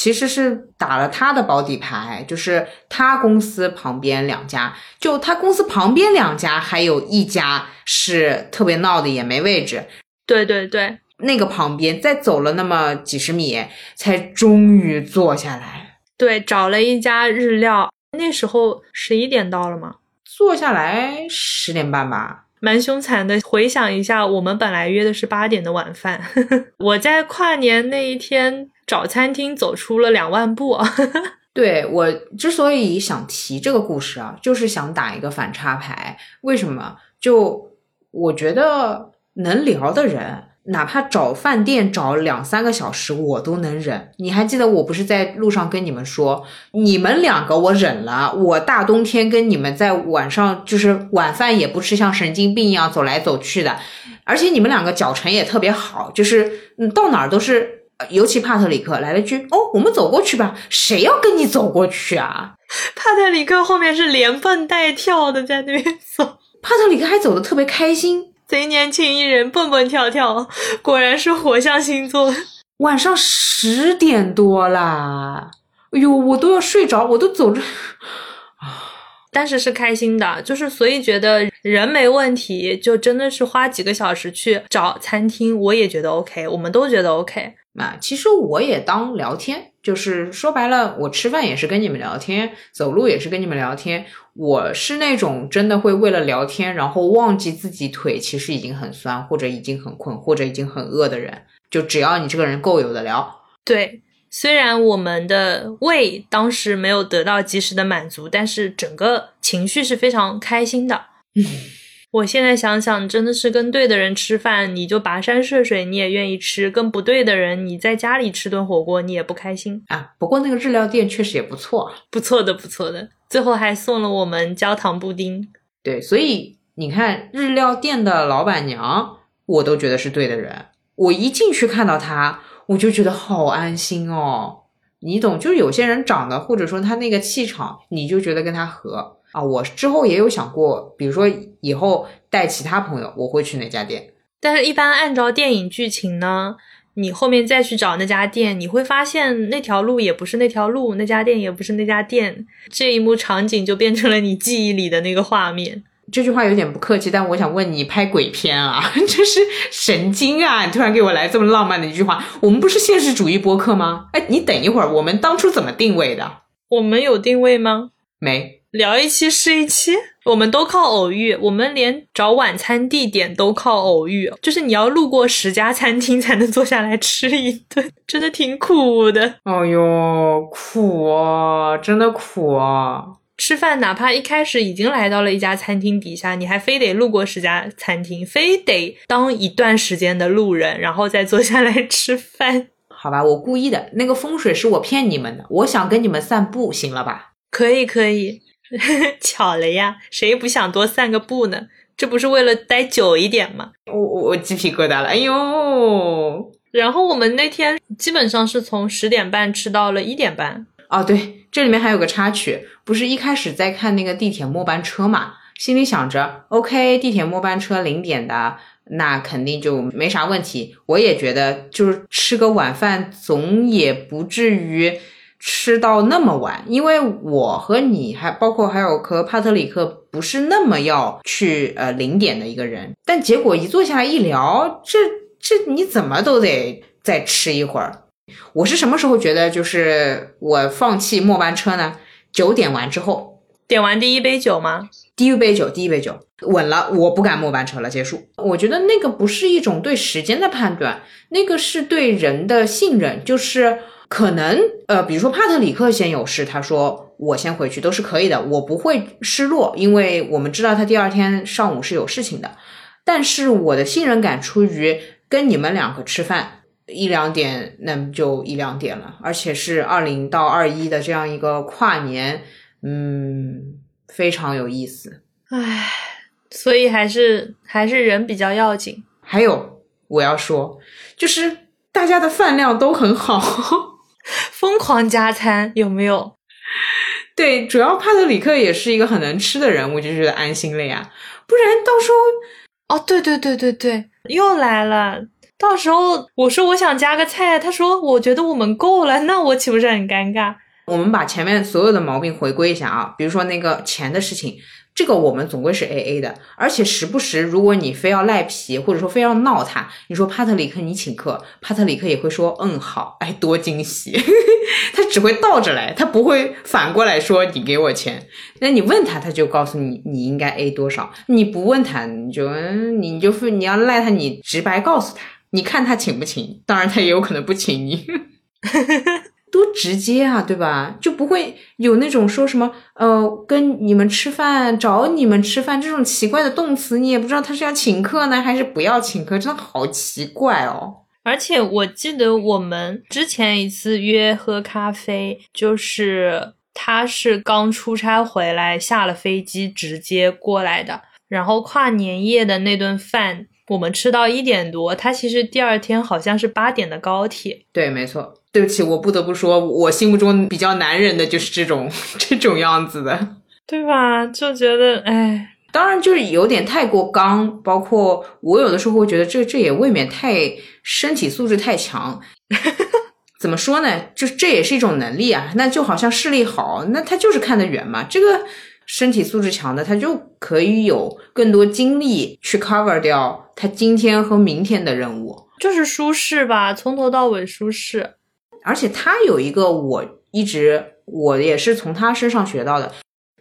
其实是打了他的保底牌，就是他公司旁边两家，就他公司旁边两家，还有一家是特别闹的，也没位置。对对对，那个旁边再走了那么几十米，才终于坐下来。对，找了一家日料，那时候十一点到了吗？坐下来十点半吧。蛮凶残的。回想一下，我们本来约的是八点的晚饭，我在跨年那一天。找餐厅走出了两万步，对我之所以想提这个故事啊，就是想打一个反差牌。为什么？就我觉得能聊的人，哪怕找饭店找两三个小时，我都能忍。你还记得我不是在路上跟你们说，你们两个我忍了，我大冬天跟你们在晚上就是晚饭也不吃，像神经病一样走来走去的，而且你们两个脚程也特别好，就是嗯到哪儿都是。尤其帕特里克来了句：“哦，我们走过去吧。”谁要跟你走过去啊？帕特里克后面是连蹦带跳的在那边走，帕特里克还走的特别开心，贼年轻一人蹦蹦跳跳，果然是火象星座。晚上十点多啦，哎呦，我都要睡着，我都走着啊。但是是开心的，就是所以觉得人没问题，就真的是花几个小时去找餐厅，我也觉得 OK，我们都觉得 OK。啊，其实我也当聊天，就是说白了，我吃饭也是跟你们聊天，走路也是跟你们聊天。我是那种真的会为了聊天，然后忘记自己腿其实已经很酸，或者已经很困，或者已经很饿的人。就只要你这个人够有的聊。对，虽然我们的胃当时没有得到及时的满足，但是整个情绪是非常开心的。嗯。我现在想想，真的是跟对的人吃饭，你就跋山涉水，你也愿意吃；跟不对的人，你在家里吃顿火锅，你也不开心啊。不过那个日料店确实也不错，不错的，不错的。最后还送了我们焦糖布丁。对，所以你看，日料店的老板娘，我都觉得是对的人。我一进去看到她，我就觉得好安心哦。你懂，就是有些人长得，或者说他那个气场，你就觉得跟他合。啊，我之后也有想过，比如说以后带其他朋友，我会去哪家店。但是，一般按照电影剧情呢，你后面再去找那家店，你会发现那条路也不是那条路，那家店也不是那家店，这一幕场景就变成了你记忆里的那个画面。这句话有点不客气，但我想问你，拍鬼片啊，这是神经啊！你突然给我来这么浪漫的一句话，我们不是现实主义播客吗？哎，你等一会儿，我们当初怎么定位的？我们有定位吗？没。聊一期是一期，我们都靠偶遇，我们连找晚餐地点都靠偶遇，就是你要路过十家餐厅才能坐下来吃一顿，真的挺苦的。哦哟，苦啊，真的苦啊！吃饭哪怕一开始已经来到了一家餐厅底下，你还非得路过十家餐厅，非得当一段时间的路人，然后再坐下来吃饭。好吧，我故意的，那个风水是我骗你们的，我想跟你们散步，行了吧？可以，可以。巧了呀，谁不想多散个步呢？这不是为了待久一点吗？我我我鸡皮疙瘩了，哎呦！然后我们那天基本上是从十点半吃到了一点半。哦，对，这里面还有个插曲，不是一开始在看那个地铁末班车嘛，心里想着，OK，地铁末班车零点的，那肯定就没啥问题。我也觉得，就是吃个晚饭，总也不至于。吃到那么晚，因为我和你还包括还有和帕特里克不是那么要去呃零点的一个人，但结果一坐下来一聊，这这你怎么都得再吃一会儿。我是什么时候觉得就是我放弃末班车呢？九点完之后，点完第一杯酒吗？第一杯酒，第一杯酒稳了，我不赶末班车了，结束。我觉得那个不是一种对时间的判断，那个是对人的信任，就是。可能呃，比如说帕特里克先有事，他说我先回去都是可以的，我不会失落，因为我们知道他第二天上午是有事情的。但是我的信任感出于跟你们两个吃饭一两点，那么就一两点了，而且是二零到二一的这样一个跨年，嗯，非常有意思。唉，所以还是还是人比较要紧。还有我要说，就是大家的饭量都很好，疯狂加餐有没有？对，主要帕特里克也是一个很能吃的人，我就觉得安心了呀。不然到时候，哦，对对对对对，又来了。到时候我说我想加个菜，他说我觉得我们够了，那我岂不是很尴尬？我们把前面所有的毛病回归一下啊，比如说那个钱的事情。这个我们总归是 A A 的，而且时不时，如果你非要赖皮，或者说非要闹他，你说帕特里克你请客，帕特里克也会说嗯好，哎多惊喜，他只会倒着来，他不会反过来说你给我钱。那你问他，他就告诉你你应该 A 多少，你不问他，你就你就你要赖他，你直白告诉他，你看他请不请，当然他也有可能不请你。多直接啊，对吧？就不会有那种说什么呃，跟你们吃饭、找你们吃饭这种奇怪的动词，你也不知道他是要请客呢，还是不要请客，真的好奇怪哦。而且我记得我们之前一次约喝咖啡，就是他是刚出差回来，下了飞机直接过来的，然后跨年夜的那顿饭我们吃到一点多，他其实第二天好像是八点的高铁。对，没错。对不起，我不得不说，我心目中比较男人的就是这种 这种样子的，对吧？就觉得，哎，当然就是有点太过刚，包括我有的时候会觉得这这也未免太身体素质太强。怎么说呢？就这也是一种能力啊。那就好像视力好，那他就是看得远嘛。这个身体素质强的，他就可以有更多精力去 cover 掉他今天和明天的任务，就是舒适吧，从头到尾舒适。而且他有一个，我一直我也是从他身上学到的。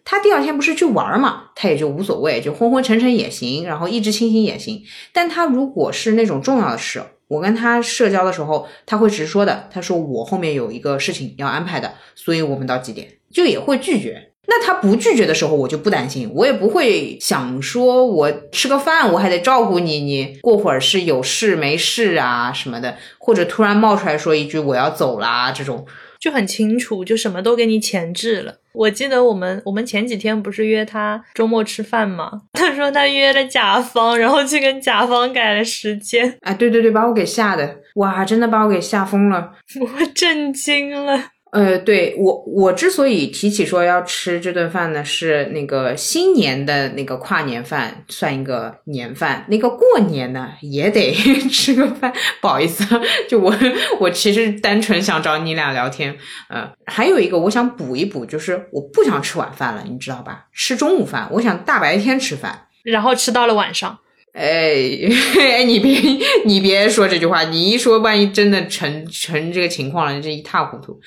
他第二天不是去玩嘛，他也就无所谓，就昏昏沉沉也行，然后意志清醒也行。但他如果是那种重要的事，我跟他社交的时候，他会直说的。他说我后面有一个事情要安排的，所以我们到几点就也会拒绝。那他不拒绝的时候，我就不担心，我也不会想说，我吃个饭我还得照顾你，你过会儿是有事没事啊什么的，或者突然冒出来说一句我要走啦，这种就很清楚，就什么都给你前置了。我记得我们我们前几天不是约他周末吃饭吗？他说他约了甲方，然后去跟甲方改了时间。哎，对对对，把我给吓的，哇，真的把我给吓疯了，我震惊了。呃，对我，我之所以提起说要吃这顿饭呢，是那个新年的那个跨年饭，算一个年饭。那个过年呢，也得 吃个饭。不好意思，就我，我其实单纯想找你俩聊天。呃，还有一个我想补一补，就是我不想吃晚饭了，你知道吧？吃中午饭，我想大白天吃饭，然后吃到了晚上。哎，哎，你别，你别说这句话，你一说，万一真的成成这个情况了，这一塌糊涂。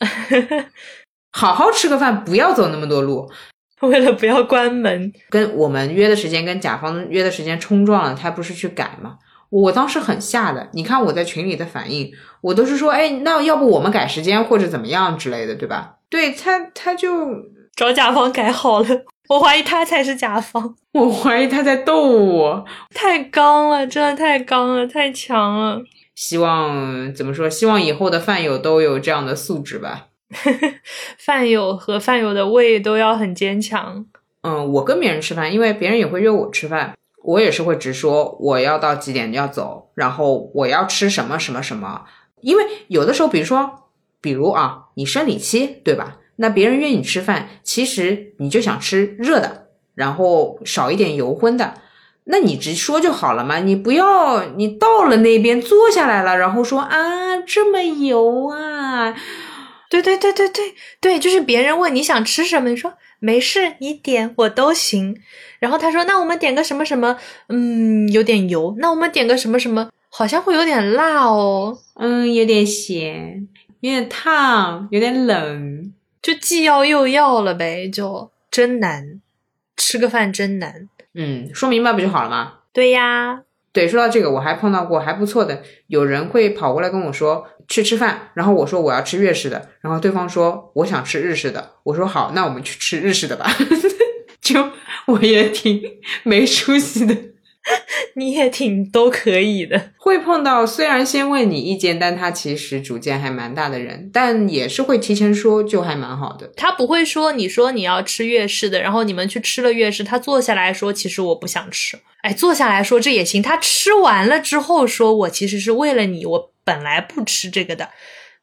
好好吃个饭，不要走那么多路。为了不要关门，跟我们约的时间跟甲方约的时间冲撞了，他不是去改吗？我当时很吓的。你看我在群里的反应，我都是说，哎，那要不我们改时间或者怎么样之类的，对吧？对他，他就找甲方改好了。我怀疑他才是甲方，我怀疑他在逗我。太刚了，真的太刚了，太强了。希望怎么说？希望以后的饭友都有这样的素质吧。饭友和饭友的胃都要很坚强。嗯，我跟别人吃饭，因为别人也会约我吃饭，我也是会直说我要到几点要走，然后我要吃什么什么什么。因为有的时候，比如说，比如啊，你生理期对吧？那别人约你吃饭，其实你就想吃热的，然后少一点油荤的。那你直说就好了嘛，你不要你到了那边坐下来了，然后说啊这么油啊，对对对对对对，就是别人问你想吃什么，你说没事，你点我都行。然后他说那我们点个什么什么，嗯，有点油。那我们点个什么什么，好像会有点辣哦，嗯，有点咸，有点烫，有点冷，就既要又要了呗，就真难，吃个饭真难。嗯，说明白不就好了吗？对呀，对，说到这个，我还碰到过还不错的，有人会跑过来跟我说去吃饭，然后我说我要吃粤式的，然后对方说我想吃日式的，我说好，那我们去吃日式的吧，就我也挺没出息的。你也挺都可以的。会碰到虽然先问你意见，但他其实主见还蛮大的人，但也是会提前说，就还蛮好的。他不会说你说你要吃粤式的，然后你们去吃了粤式，他坐下来说其实我不想吃。哎，坐下来说这也行。他吃完了之后说我其实是为了你，我本来不吃这个的，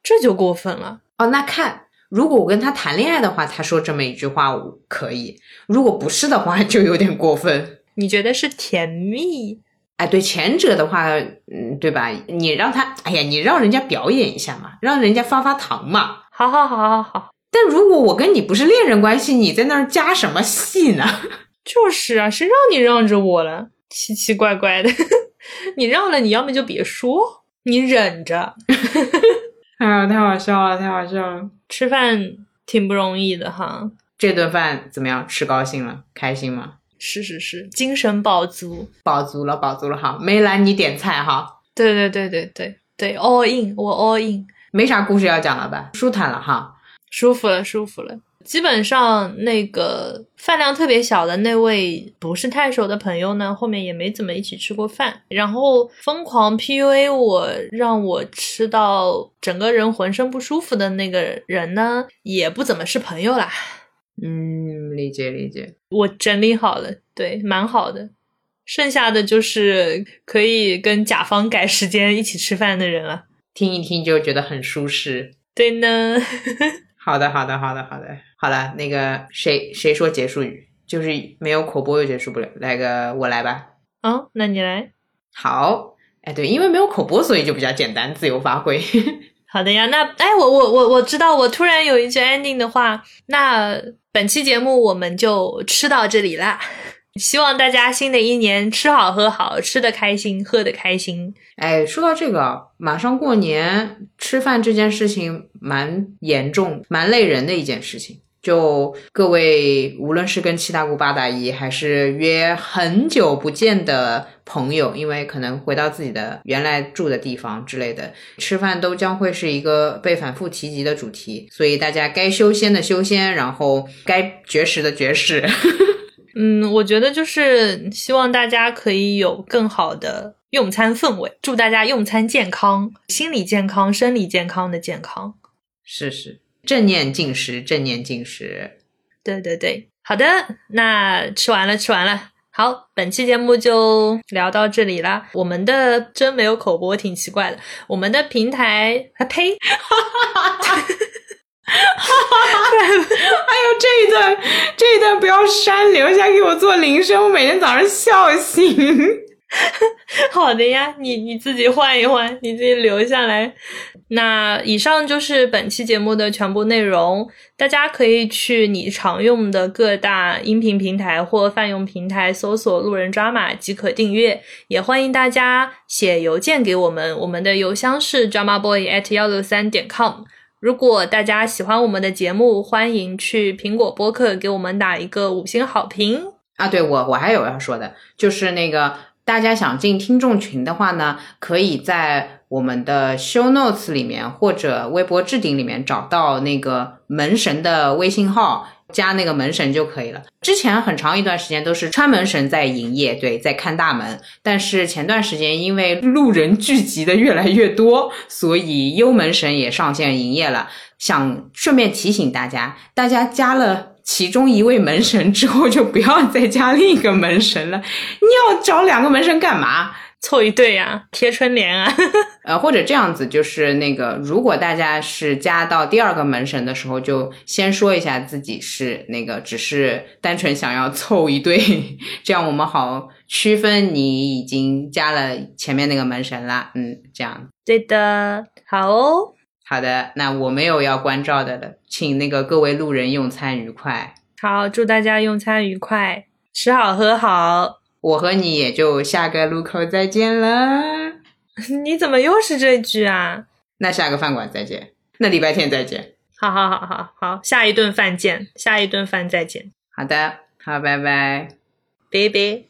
这就过分了。哦，那看如果我跟他谈恋爱的话，他说这么一句话我可以；如果不是的话，就有点过分。你觉得是甜蜜？哎，对前者的话，嗯，对吧？你让他，哎呀，你让人家表演一下嘛，让人家发发糖嘛。好好好好好。但如果我跟你不是恋人关系，你在那儿加什么戏呢？就是啊，谁让你让着我了？奇奇怪怪的，你让了，你要么就别说，你忍着。哎呀，太好笑了，太好笑了！吃饭挺不容易的哈。这顿饭怎么样？吃高兴了，开心吗？是是是，精神饱足，饱足了，饱足了哈。没拦你点菜哈。对对对对对对，all in，我 all in，没啥故事要讲了吧？舒坦了哈，舒服了，舒服了。基本上那个饭量特别小的那位不是太熟的朋友呢，后面也没怎么一起吃过饭。然后疯狂 PUA 我，让我吃到整个人浑身不舒服的那个人呢，也不怎么是朋友啦。嗯，理解理解。我整理好了，对，蛮好的。剩下的就是可以跟甲方改时间一起吃饭的人了。听一听就觉得很舒适。对呢。好的，好的，好的，好的。好了，那个谁谁说结束语，就是没有口播又结束不了。来个我来吧。哦，那你来。好。哎，对，因为没有口播，所以就比较简单，自由发挥。好的呀，那哎，我我我我知道，我突然有一句 ending 的话，那本期节目我们就吃到这里啦。希望大家新的一年吃好喝好，吃的开心，喝的开心。哎，说到这个，马上过年，吃饭这件事情蛮严重、蛮累人的一件事情。就各位，无论是跟七大姑八大姨，还是约很久不见的朋友，因为可能回到自己的原来住的地方之类的，吃饭都将会是一个被反复提及的主题。所以大家该修仙的修仙，然后该绝食的绝食。嗯，我觉得就是希望大家可以有更好的用餐氛围，祝大家用餐健康，心理健康、生理健康的健康。是是。正念进食，正念进食。对对对，好的，那吃完了，吃完了。好，本期节目就聊到这里啦。我们的真没有口播，挺奇怪的。我们的平台，啊呸！哎呦，这一段，这一段不要删，留下给我做铃声，我每天早上笑醒。好的呀，你你自己换一换，你自己留下来。那以上就是本期节目的全部内容，大家可以去你常用的各大音频平台或泛用平台搜索“路人抓马”即可订阅。也欢迎大家写邮件给我们，我们的邮箱是 dramaboy at 幺六三点 com。如果大家喜欢我们的节目，欢迎去苹果播客给我们打一个五星好评啊！对我，我还有要说的，就是那个大家想进听众群的话呢，可以在。我们的 show notes 里面或者微博置顶里面找到那个门神的微信号，加那个门神就可以了。之前很长一段时间都是川门神在营业，对，在看大门。但是前段时间因为路人聚集的越来越多，所以幽门神也上线营业了。想顺便提醒大家，大家加了其中一位门神之后，就不要再加另一个门神了。你要找两个门神干嘛？凑一对呀，贴春联啊，呃，或者这样子，就是那个，如果大家是加到第二个门神的时候，就先说一下自己是那个，只是单纯想要凑一对，这样我们好区分你已经加了前面那个门神啦。嗯，这样对的，好哦，好的，那我没有要关照的了，请那个各位路人用餐愉快。好，祝大家用餐愉快，吃好喝好。我和你也就下个路口再见了。你怎么又是这句啊？那下个饭馆再见，那礼拜天再见。好好好好好，下一顿饭见，下一顿饭再见。好的，好，拜拜，拜拜。